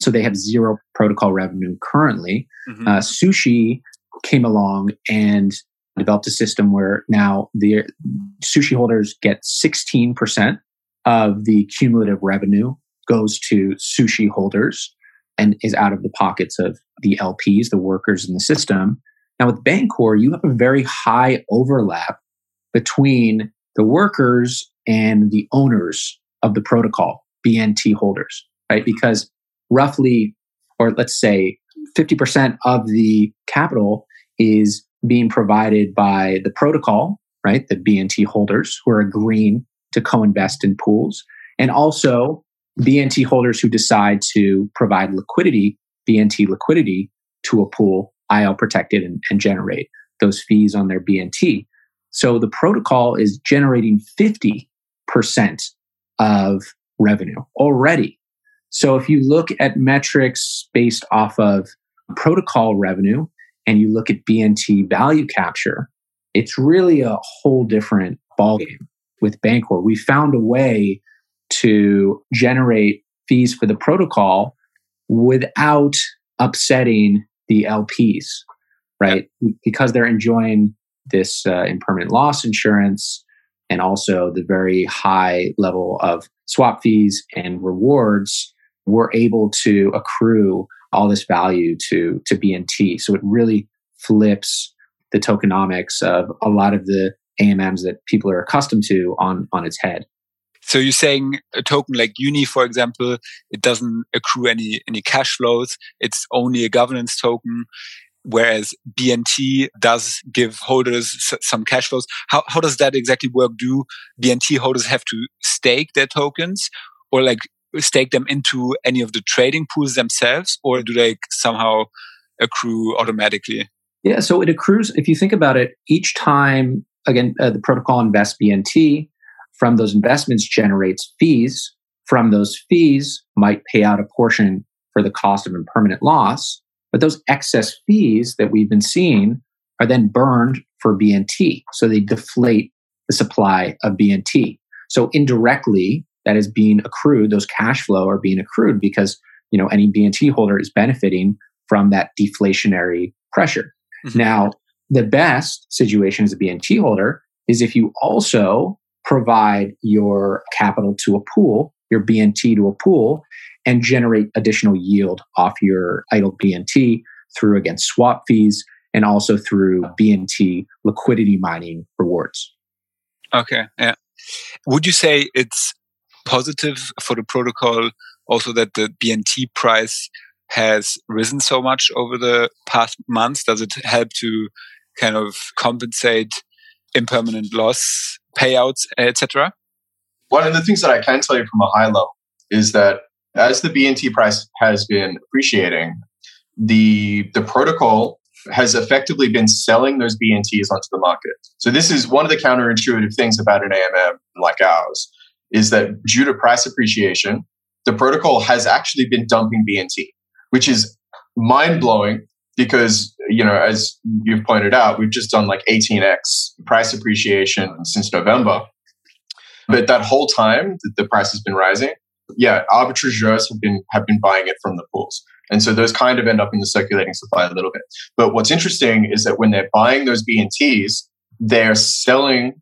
So they have zero protocol revenue currently. Mm-hmm. Uh, sushi came along and developed a system where now the sushi holders get 16% of the cumulative revenue goes to sushi holders and is out of the pockets of the LPs, the workers in the system. Now with Bancor, you have a very high overlap between the workers and the owners of the protocol, BNT holders, right? Because roughly, or let's say 50% of the capital is being provided by the protocol, right? The BNT holders who are agreeing to co invest in pools, and also BNT holders who decide to provide liquidity, BNT liquidity to a pool, IL protected, and, and generate those fees on their BNT. So the protocol is generating 50% of revenue already. So if you look at metrics based off of protocol revenue and you look at BNT value capture, it's really a whole different ballgame with Bancor. We found a way to generate fees for the protocol without upsetting the LPs, right? Because they're enjoying this uh, impermanent loss insurance and also the very high level of swap fees and rewards, we're able to accrue all this value to, to BNT. So it really flips the tokenomics of a lot of the AMMs that people are accustomed to on, on its head.
So you're saying a token like Uni, for example, it doesn't accrue any any cash flows. It's only a governance token, whereas BNT does give holders some cash flows. How how does that exactly work? Do BNT holders have to stake their tokens, or like stake them into any of the trading pools themselves, or do they somehow accrue automatically?
Yeah, so it accrues. If you think about it, each time again uh, the protocol invests BNT from those investments generates fees. From those fees might pay out a portion for the cost of impermanent loss. But those excess fees that we've been seeing are then burned for BNT. So they deflate the supply of BNT. So indirectly, that is being accrued, those cash flow are being accrued because you know any BNT holder is benefiting from that deflationary pressure. Mm-hmm. Now, the best situation as a BNT holder is if you also provide your capital to a pool, your BNT to a pool, and generate additional yield off your idle BNT through, again, swap fees and also through BNT liquidity mining rewards.
Okay. Yeah. Would you say it's positive for the protocol also that the BNT price has risen so much over the past months? Does it help to kind of compensate impermanent loss payouts, etc.?
One of the things that I can tell you from a high level is that as the BNT price has been appreciating, the the protocol has effectively been selling those BNTs onto the market. So this is one of the counterintuitive things about an AMM like ours is that due to price appreciation, the protocol has actually been dumping BNT, which is mind blowing because you know as you've pointed out we've just done like 18x price appreciation since november. But that whole time the price has been rising yeah arbitrageurs have been have been buying it from the pools. And so those kind of end up in the circulating supply a little bit. But what's interesting is that when they're buying those bnts they're selling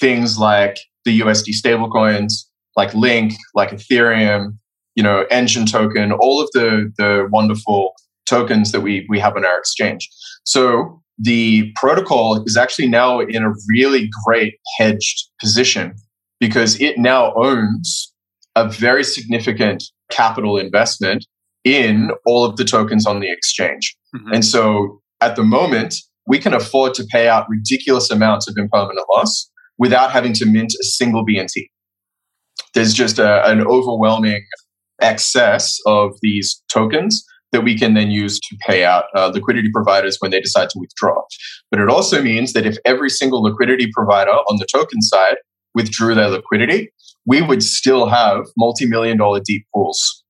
things like the usd stablecoins like link like ethereum you know Enjin token all of the the wonderful tokens that we, we have on our exchange. So the protocol is actually now in a really great hedged position because it now owns a very significant capital investment in all of the tokens on the exchange. Mm-hmm. And so at the moment, we can afford to pay out ridiculous amounts of impermanent loss without having to mint a single BNT. There's just a, an overwhelming excess of these tokens that we can then use to pay out uh, liquidity providers when they decide to withdraw. But it also means that if every single liquidity provider on the token side withdrew their liquidity, we would still have multi-million dollar deep pools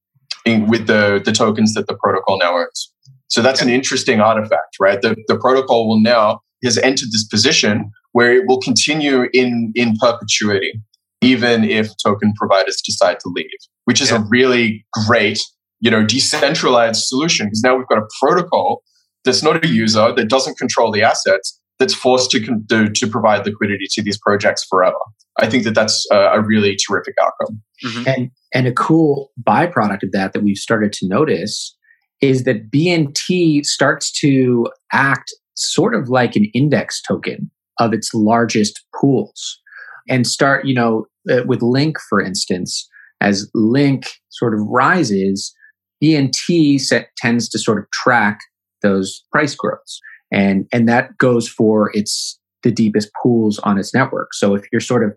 in, with the, the tokens that the protocol now owns. So that's an interesting artifact, right? The, the protocol will now has entered this position where it will continue in, in perpetuity, even if token providers decide to leave, which is yeah. a really great you know, decentralized solution because now we've got a protocol that's not a user that doesn't control the assets that's forced to to, to provide liquidity to these projects forever. I think that that's a, a really terrific outcome.
Mm-hmm. And and a cool byproduct of that that we've started to notice is that BNT starts to act sort of like an index token of its largest pools and start, you know, uh, with Link, for instance, as Link sort of rises, BNT set, tends to sort of track those price growths. And, and that goes for its the deepest pools on its network. So if you're sort of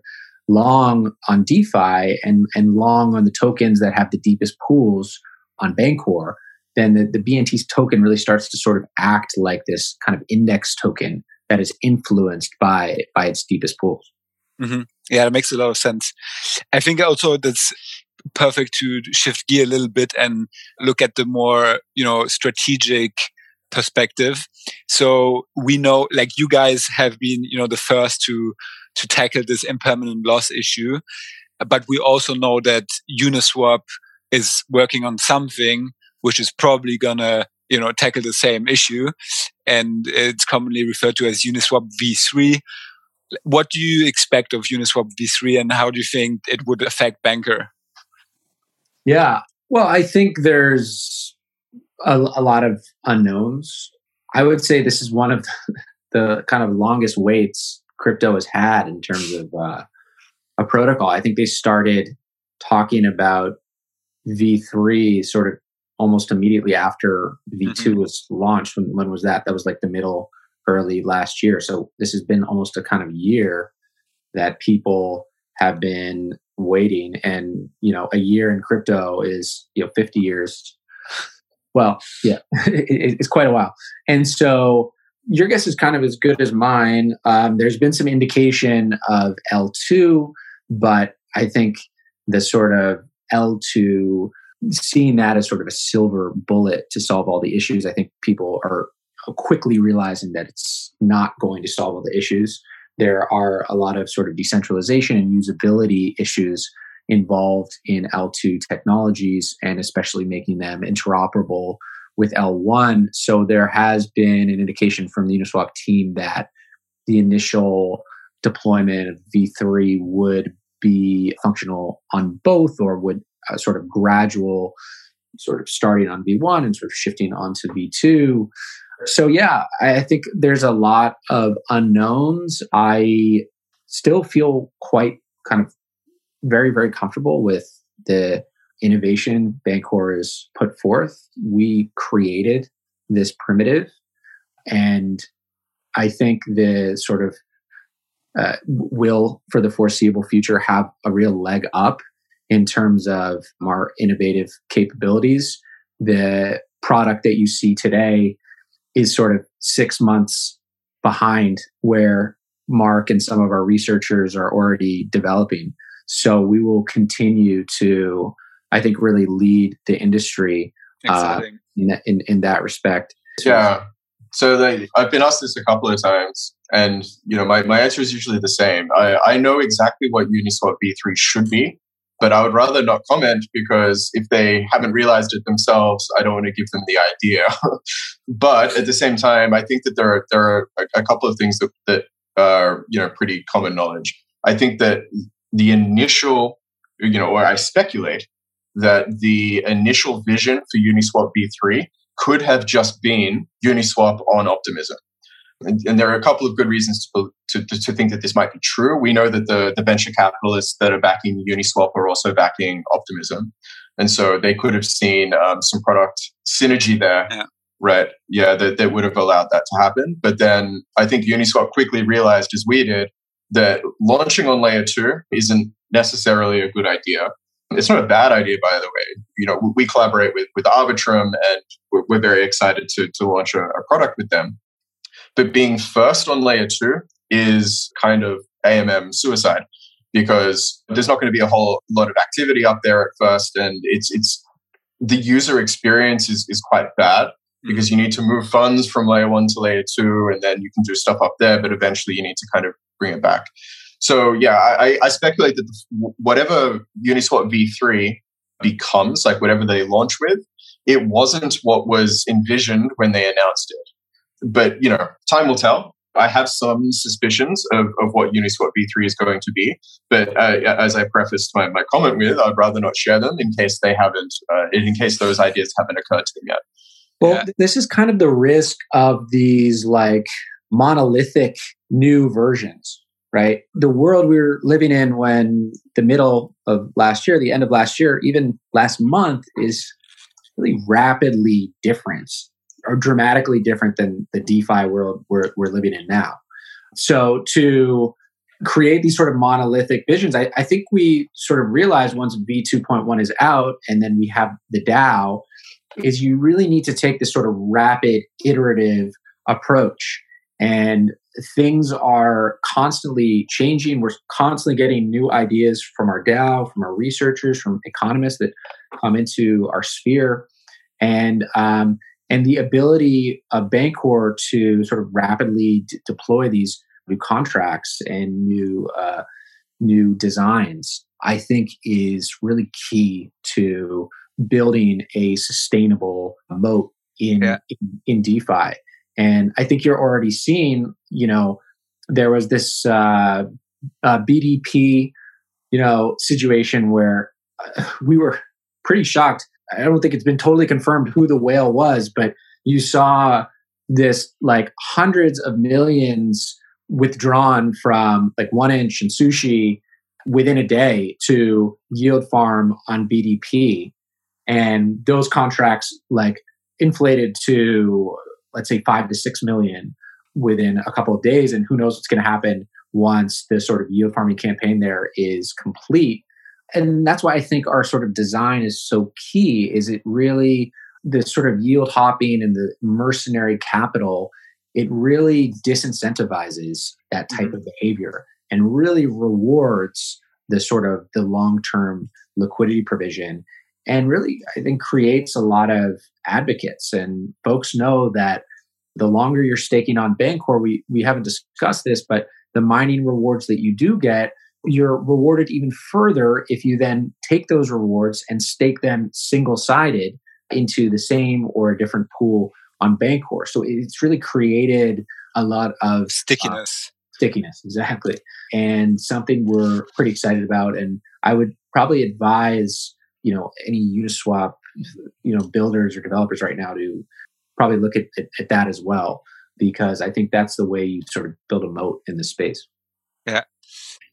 long on DeFi and, and long on the tokens that have the deepest pools on Bancor, then the, the BNT's token really starts to sort of act like this kind of index token that is influenced by by its deepest pools.
Mm-hmm. Yeah, that makes a lot of sense. I think also that's perfect to shift gear a little bit and look at the more you know strategic perspective. So we know, like you guys have been, you know, the first to to tackle this impermanent loss issue, but we also know that Uniswap is working on something which is probably gonna, you know, tackle the same issue, and it's commonly referred to as Uniswap v3. What do you expect of Uniswap v3, and how do you think it would affect Bancor?
Yeah, well, I think there's a, a lot of unknowns. I would say this is one of the, the, kind of longest waits crypto has had in terms of uh, a protocol. I think they started talking about V3 sort of almost immediately after V2 mm-hmm. was launched. When, when was that? That was like the middle, early last year. So this has been almost a kind of year that people have been waiting. And, you know, a year in crypto is, you know, 50 years well, yeah, it, it's quite a while. And so your guess is kind of as good as mine. Um, there's been some indication of L2, but I think the sort of L2, seeing that as sort of a silver bullet to solve all the issues, I think people are quickly realizing that it's not going to solve all the issues. There are a lot of sort of decentralization and usability issues involved in L2 technologies and especially making them interoperable with L1. So there has been an indication from the Uniswap team that the initial deployment of V3 would be functional on both or would uh, sort of gradual sort of starting on V1 and sort of shifting onto V2. So yeah, I think there's a lot of unknowns. I still feel quite kind of very, very comfortable with the innovation Bancor has put forth. We created this primitive, and I think the sort of uh, will for the foreseeable future have a real leg up in terms of our innovative capabilities. The product that you see today is sort of six months behind where Mark and some of our researchers are already developing. So we will continue to, I think, really lead the industry uh, in, that, in, in that respect.
Yeah. So they, I've been asked this a couple of times, and you know, my, my answer is usually the same. I, I know exactly what Uniswap V3 should be, but I would rather not comment because if they haven't realized it themselves, I don't want to give them the idea. but at the same time, I think that there are there are a, couple of things that, that are you know pretty common knowledge. I think that the initial, you know, or I speculate that the initial vision for Uniswap V3 could have just been Uniswap on Optimism. And, and, there are a couple of good reasons to, to, to, think that this might be true. We know that the, the venture capitalists that are backing Uniswap are also backing Optimism. And so they could have seen um, some product synergy there. Yeah. Right. Yeah, that, that would have allowed that to happen. But then I think Uniswap quickly realized, as we did, that launching on layer two isn't necessarily a good idea. It's not a bad idea, by the way. You know, we collaborate with, with Arbitrum and we're, we're very excited to, to launch a, a product with them. But being first on layer two is kind of AMM suicide because there's not going to be a whole lot of activity up there at first. And it's, it's, the user experience is, is quite bad because mm-hmm. you need to move funds from layer one to layer two, and then you can do stuff up there, but eventually you need to kind of bring it back. So yeah, I, I speculate that the, whatever Uniswap v3 becomes, like whatever they launch with, it wasn't what was envisioned when they announced it. But you know, time will tell. I have some suspicions of, of what Uniswap v3 is going to be, but uh, as I prefaced my, my comment with, I'd rather not share them in case they haven't, uh, in case those ideas haven't occurred to them yet.
Well, yeah. this is kind of the risk of these like monolithic new versions, right? The world we are living in when the middle of last year, the end of last year, even last month is really rapidly different or dramatically different than the DeFi world we're, we're living in now. So to create these sort of monolithic visions, I, I think we sort of realize once V2.1 is out and then we have the DAO, is you really need to take this sort of rapid iterative approach. And things are constantly changing. We're constantly getting new ideas from our DAO, from our researchers, from economists that come into our sphere. And um, and the ability of Bancor to sort of rapidly d- deploy these new contracts and new uh, new designs, I think, is really key to building a sustainable moat in, yeah. in, in DeFi. And I think you're already seeing, you know, there was this uh, uh, BDP, you know, situation where uh, we were pretty shocked I don't think it's been totally confirmed who the whale was, but you saw this like hundreds of millions withdrawn from like 1inch and sushi within a day to yield farm on BDP. And those contracts like inflated to let's say five to six million within a couple of days. And who knows what's going to happen once the sort of yield farming campaign there is complete and that's why I think our sort of design is so key is it really the sort of yield hopping and the mercenary capital it really disincentivizes that type mm-hmm. of behavior and really rewards the sort of the long-term liquidity provision and really i think creates a lot of advocates and folks know that the longer you're staking on bancor we we haven't discussed this but the mining rewards that you do get you're rewarded even further if you then take those rewards and stake them single sided into the same or a different pool on Bancor. So it's really created a lot of
uh, stickiness.
Uh, stickiness, exactly. And something we're pretty excited about. And I would probably advise, you know, any Uniswap, you know, builders or developers right now to probably look at, at, at that as well, because I think that's the way you sort of build a moat in this space.
Yeah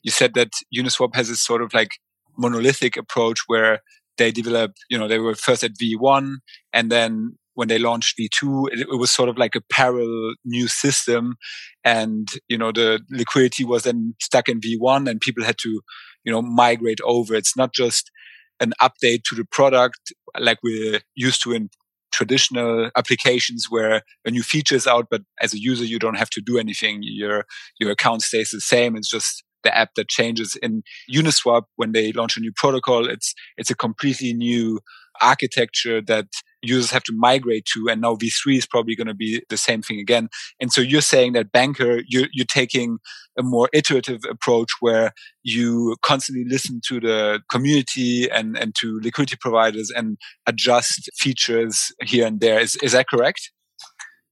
you said that Uniswap has this sort of like monolithic approach where they develop, you know, they were first at V1 and then when they launched V2, it, it, was sort of like a parallel new system. And, you know, the liquidity was then stuck in V1 and people had to, you know, migrate over. It's not just an update to the product like we're used to in traditional applications where a new feature is out, but as a user, you don't have to do anything. Your, your account stays the same. It's just the app that changes in Uniswap when they launch a new protocol. It's it's a completely new architecture that users have to migrate to and now v3 is probably going to be the same thing again. And so you're saying that Bancor, you're, you're taking a more iterative approach where you constantly listen to the community and, and to liquidity providers and adjust features here and there. Is, is that correct?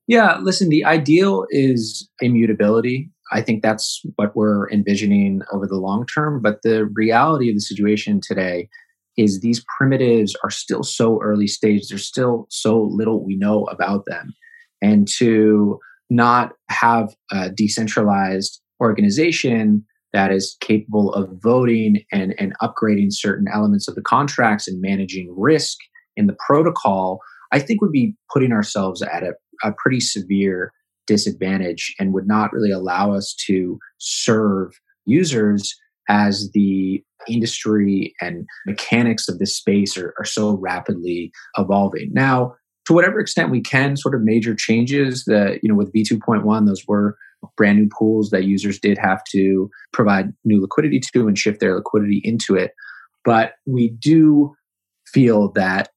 Yeah listen the ideal is immutability I think that's what we're envisioning over the long term. But the reality of the situation today is these primitives are still so early stage. There's still so little we know about them. And to not have a decentralized organization that is capable of voting and, and upgrading certain elements of the contracts and managing risk in the protocol, I think would be putting ourselves at a, a pretty severe disadvantage and would not really allow us to serve users as the industry and mechanics of this space are, are so rapidly evolving. Now, to whatever extent we can, sort of major changes that, you know, with V2.1, those were brand new pools that users did have to provide new liquidity to and shift their liquidity into it. But we do feel that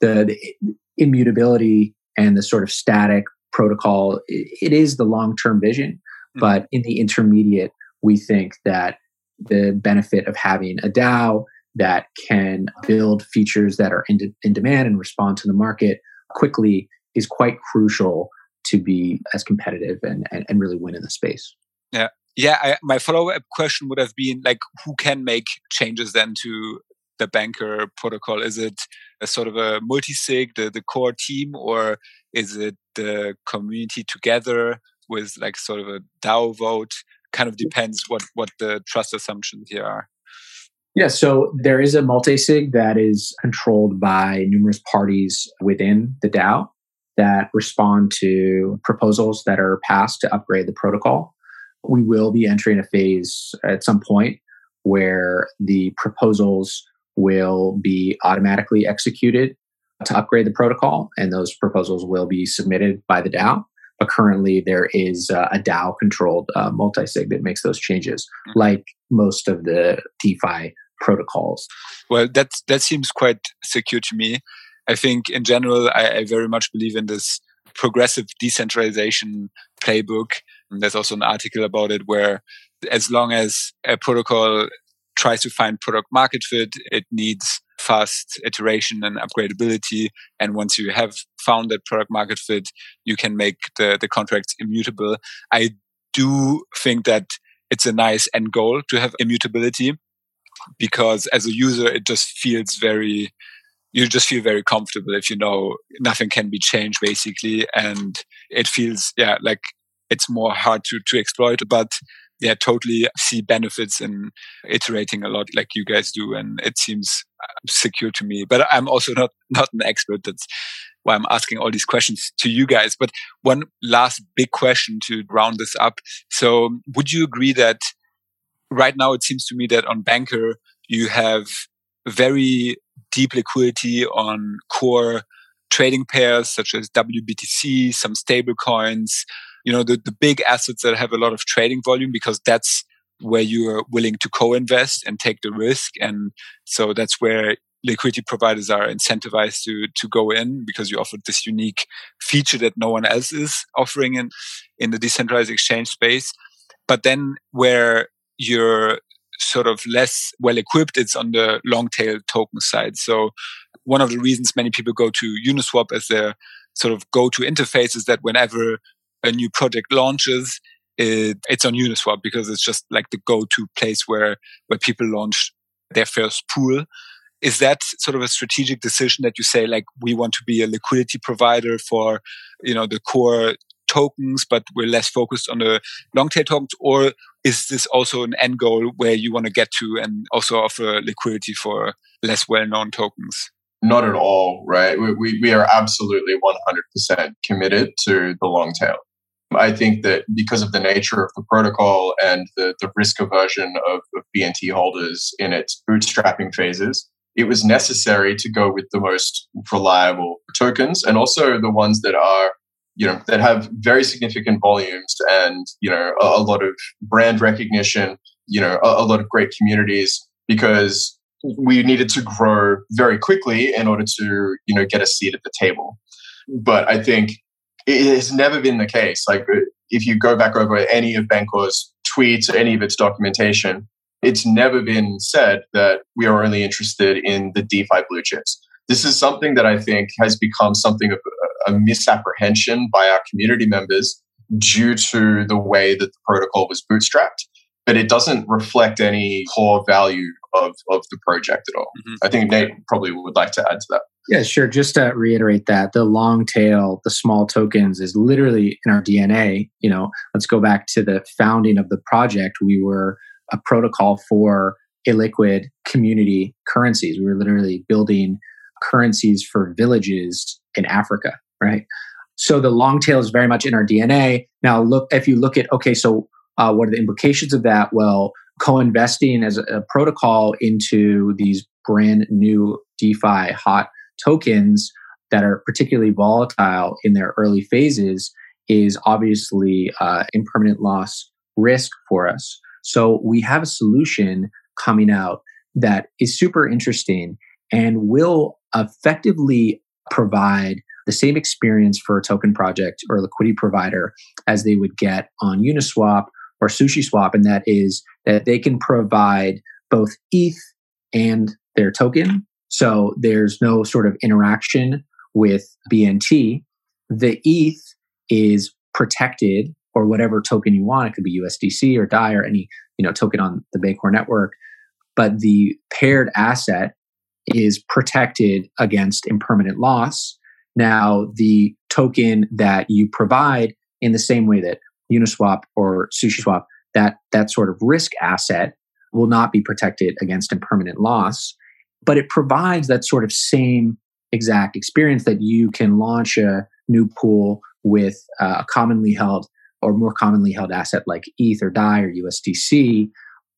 the, the immutability and the sort of static protocol, it is the long term vision. Mm-hmm. But in the intermediate, we think that the benefit of having a DAO that can build features that are in, de- in demand and respond to the market quickly is quite crucial to be as competitive and, and, and really win in the space.
Yeah. Yeah, I, my follow-up question would have been like, who can make changes then to the Bancor protocol? Is it a sort of a multi-sig, the, the core team, or is it the community together with like sort of a DAO vote? Kind of depends what what the trust assumptions here are.
Yeah, so there is a multi-sig that is controlled by numerous parties within the DAO that respond to proposals that are passed to upgrade the protocol. We will be entering a phase at some point where the proposals will be automatically executed to upgrade the protocol, and those proposals will be submitted by the DAO. But currently, there is uh, a DAO controlled uh, multi-sig that makes those changes, mm-hmm. like most of the DeFi protocols.
Well, that that seems quite secure to me. I think in general, I, I very much believe in this progressive decentralization playbook. And there's also an article about it where as long as a protocol tries to find product market fit, it needs fast iteration and upgradability. And once you have found that product market fit, you can make the, the contracts immutable. I do think that it's a nice end goal to have immutability because as a user, it just feels very, you just feel very comfortable if you know nothing can be changed basically. And it feels, yeah, like it's more hard to, to exploit, but yeah, totally see benefits in iterating a lot like you guys do. And it seems uh, secure to me, but I'm also not, not an expert. That's why I'm asking all these questions to you guys. But one last big question to round this up. So would you agree that right now it seems to me that on Bancor, you have very deep liquidity on core trading pairs such as WBTC, some stable coins, you know, the, the big assets that have a lot of trading volume because that's where you are willing to co-invest and take the risk. And so that's where liquidity providers are incentivized to, to go in because you offer this unique feature that no one else is offering in, in the decentralized exchange space. But then where you're sort of less well equipped, it's on the long tail token side. So one of the reasons many people go to Uniswap as their sort of go to interface is that whenever a new project launches, it, it's on Uniswap because it's just like the go to place where, where people launch their first pool. Is that sort of a strategic decision that you say, like, we want to be a liquidity provider for, you know, the core tokens, but we're less focused on the long tail tokens? Or is this also an end goal where you want to get to and also offer liquidity for less well known tokens?
Not at all, right? We, we, we are absolutely 100% committed to the long tail. I think that because of the nature of the protocol and the, the risk aversion of, of BNT holders in its bootstrapping phases, it was necessary to go with the most reliable tokens and also the ones that are you know that have very significant volumes and you know a, a lot of brand recognition you know a, a, lot of great communities because we needed to grow very quickly in order to you know get a seat at the table. But i think it has never been the case like uh, if you go back over any of Bancor's tweets or any of its documentation it's never been said that we are only interested in the defi blue chips this is something that I think has become something of a misapprehension by our community members due to the way that the protocol was bootstrapped. But it doesn't reflect any core value of, of the project at all. Mm-hmm. I think Nate probably would like to add to that.
Yeah, sure. Just to reiterate that the long tail, the small tokens is literally in our DNA. You know, let's go back to the founding of the project. We were a protocol for illiquid community currencies. We were literally building currencies for villages in Africa, right? So the long tail is very much in our DNA. Now, look, if you look at, okay, so uh, what are the implications of that? Well, co investing as a, a protocol into these brand new DeFi hot tokens that are particularly volatile in their early phases is obviously uh, impermanent loss risk for us. So we have a solution coming out that is super interesting and will effectively provide the same experience for a token project or a liquidity provider as they would get on Uniswap or SushiSwap, and that is that they can provide both ETH and their token. So there's no sort of interaction with BNT. The ETH is protected or whatever token you want. It could be USDC or DAI or any you know token on the Bancor network. But the paired asset is protected against impermanent loss. Now, the token that you provide in the same way that Uniswap or SushiSwap, that, that sort of risk asset will not be protected against impermanent loss. But it provides that sort of same exact experience that you can launch a new pool with a commonly held or more commonly held asset like ETH or DAI or USDC.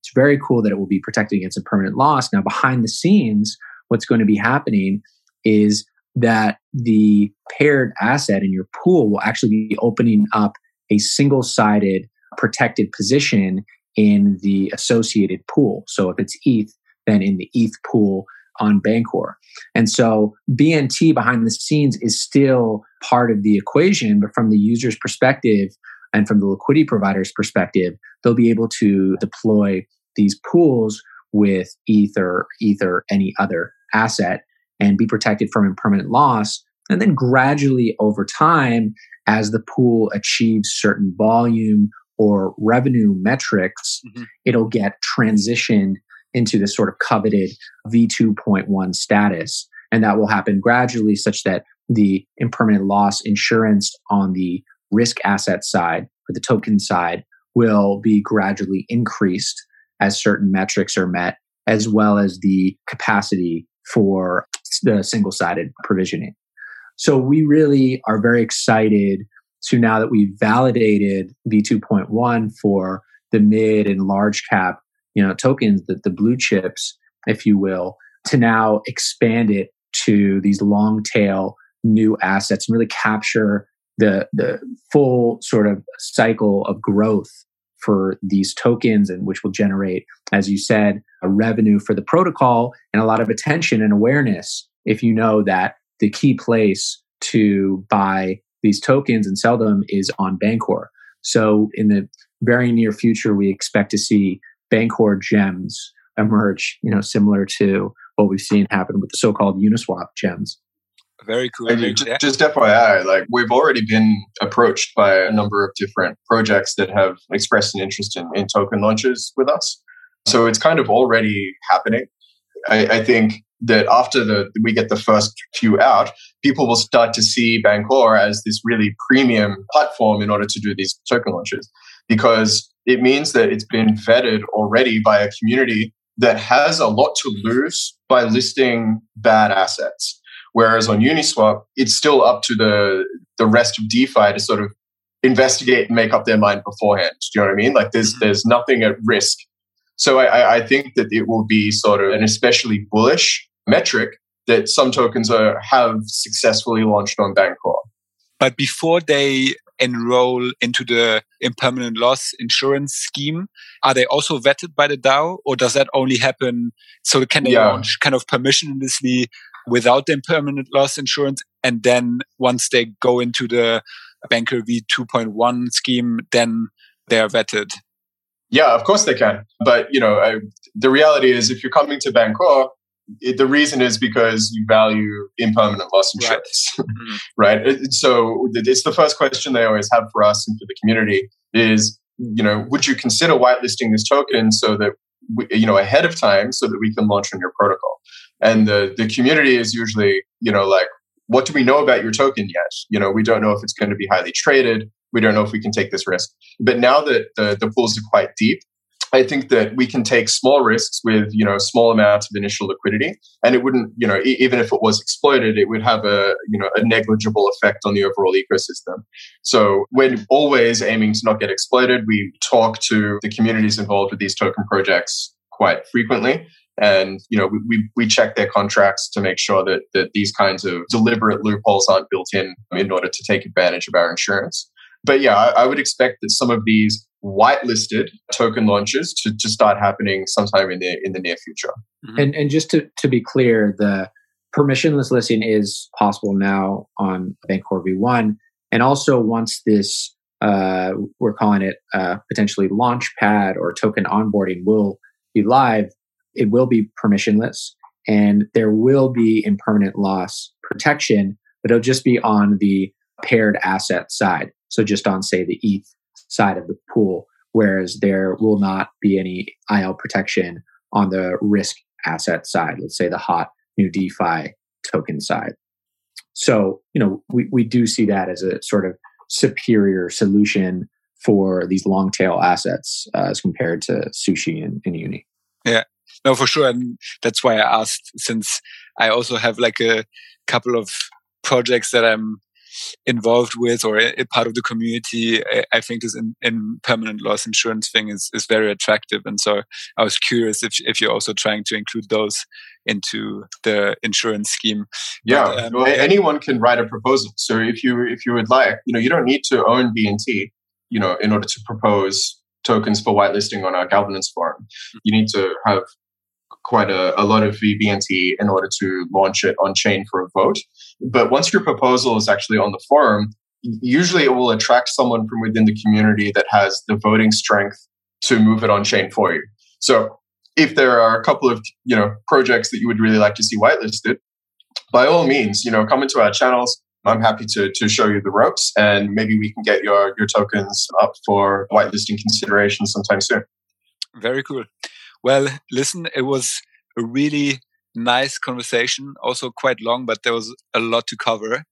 It's very cool that it will be protected against impermanent loss. Now, behind the scenes, what's going to be happening is that the paired asset in your pool will actually be opening up a single sided protected position in the associated pool. So if it's ETH, then in the ETH pool on Bancor. And so BNT behind the scenes is still part of the equation, but from the user's perspective and from the liquidity provider's perspective, they'll be able to deploy these pools with Ether, Ether, any other asset and be protected from impermanent loss. And then gradually over time, as the pool achieves certain volume or revenue metrics, mm-hmm. it'll get transitioned into this sort of coveted V2.1 status. And that will happen gradually such that the impermanent loss insurance on the risk asset side or the token side will be gradually increased as certain metrics are met, as well as the capacity for the single sided provisioning. So we really are very excited to now that we've validated V2.1 for the mid and large cap, you know, tokens, the, the blue chips, if you will, to now expand it to these long tail new assets and really capture the the full sort of cycle of growth for these tokens and which will generate as you said a revenue for the protocol and a lot of attention and awareness if you know that the key place to buy these tokens and sell them is on Bancor. So in the very near future, we expect to see Bancor gems emerge, you know, similar to what we've seen happen with the so-called Uniswap gems.
Very cool.
just, just FYI, like we've already been approached by a number of different projects that have expressed an interest in, in token launches with us. So it's kind of already happening. I, I think that after the we get the first few out, people will start to see Bancor as this really premium platform in order to do these token launches because it means that it's been vetted already by a community that has a lot to lose by listing bad assets. Whereas on Uniswap, it's still up to the the rest of DeFi to sort of investigate and make up their mind beforehand. Do you know what I mean? Like there's mm-hmm. there's nothing at risk. So I, I think that it will be sort of an especially bullish metric that some tokens are, have successfully launched on Bancor.
But before they enroll into the impermanent loss insurance scheme, are they also vetted by the DAO or does that only happen? So can they yeah. launch kind of permissionlessly without the impermanent loss insurance? And then once they go into the Bancor V 2.1 scheme, then they're vetted.
Yeah, of course they can. But, you know, I, the reality is if you're coming to Bancor, it, the reason is because you value impermanent loss insurance, right? mm-hmm. right? So it's the first question they always have for us and for the community is, you know, would you consider whitelisting this token so that we, you know ahead of time so that we can launch on your protocol? And the the community is usually, you know, like, what do we know about your token yet? You know, we don't know if it's going to be highly traded. We don't know if we can take this risk. But now that the, the pools are quite deep, I think that we can take small risks with you know small amounts of initial liquidity, and it wouldn't you know e- even if it was exploited, it would have a you know a negligible effect on the overall ecosystem. So we're always aiming to not get exploited. We talk to the communities involved with these token projects quite frequently, and you know we, we, we check their contracts to make sure that that these kinds of deliberate loopholes aren't built in in order to take advantage of our insurance. But yeah, I, I would expect that some of these whitelisted token launches to, to start happening sometime in the in the near future.
Mm-hmm. And and just to, to be clear, the permissionless listing is possible now on Bancor V1. And also once this uh, we're calling it uh, potentially launchpad or token onboarding will be live, it will be permissionless and there will be impermanent loss protection, but it'll just be on the paired asset side. So just on say the ETH side of the pool, whereas there will not be any IL protection on the risk asset side, let's say the hot new DeFi token side. So, you know, we, we do see that as a sort of superior solution for these long tail assets uh, as compared to sushi and, and uni.
Yeah, no, for sure, and that's why I asked since I also have like a couple of projects that I'm involved with or a, part of the community, I, I think this in, in, permanent loss insurance thing is, is very attractive. And so I was curious if, if you're also trying to include those into the insurance scheme.
Yeah, but, um, well, anyone can write a proposal. So if you if you would like, you know, you don't need to own BNT, you know, in order to propose tokens for whitelisting on our governance forum. You need to have quite a, a lot of VBNT in order to launch it on chain for a vote. But once your proposal is actually on the forum, usually it will attract someone from within the community that has the voting strength to move it on chain for you. So if there are a couple of you know projects that you would really like to see whitelisted, by all means, you know, come into our channels. I'm happy to, to show you the ropes and maybe we can get your, your tokens up for whitelisting consideration sometime soon.
Very cool. Well, listen, it was a really nice conversation, also quite long, but there was a lot to cover.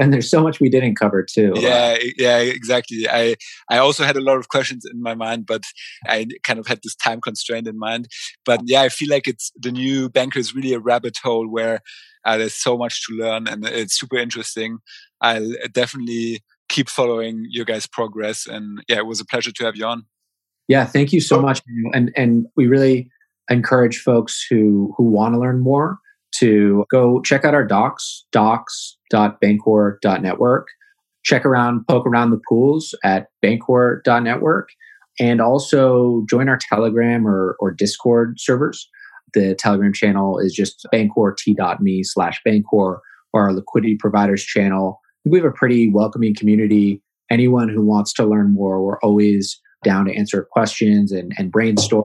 And there's so much we didn't cover too.
Yeah, yeah, exactly. I I also had a lot of questions in my mind, but I kind of had this time constraint in mind. But yeah, I feel like it's the new Bancor is really a rabbit hole where uh, there's so much to learn and it's super interesting. I'll definitely keep following your guys' progress. And yeah, it was a pleasure to have you on.
Yeah, thank you so oh. much. And and we really encourage folks who who want to learn more to go check out our docs, docs.bancor.network. Check around, poke around the pools at bancor.network, and also join our Telegram or, or Discord servers. The Telegram channel is just bancort.me slash bancor or our liquidity providers channel. We have a pretty welcoming community. Anyone who wants to learn more, we're always down to answer questions and, and brainstorm.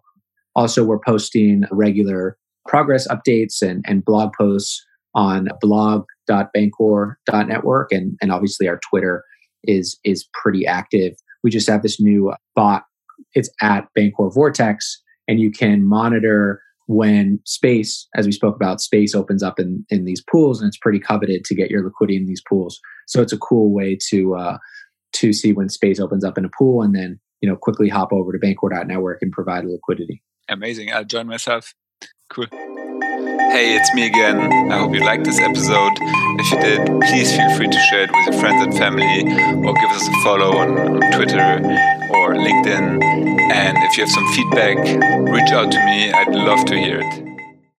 Also, we're posting regular progress updates and, and blog posts on blog.bancor.network. And, and obviously, our Twitter is, is pretty active. We just have this new bot. It's at Bancor Vortex, and you can monitor when space, as we spoke about, space opens up in, in these pools, and it's pretty coveted to get your liquidity in these pools. So it's a cool way to uh, to see when space opens up in a pool, and then you know, quickly hop over to bancor.network and provide liquidity.
Amazing. Uh, I'll join myself. Cool. Hey, it's me again. I hope you liked this episode. If you did, please feel free to share it with your friends and family or give us a follow on, on Twitter or LinkedIn. And if you have some feedback, reach out to me. I'd love to hear it.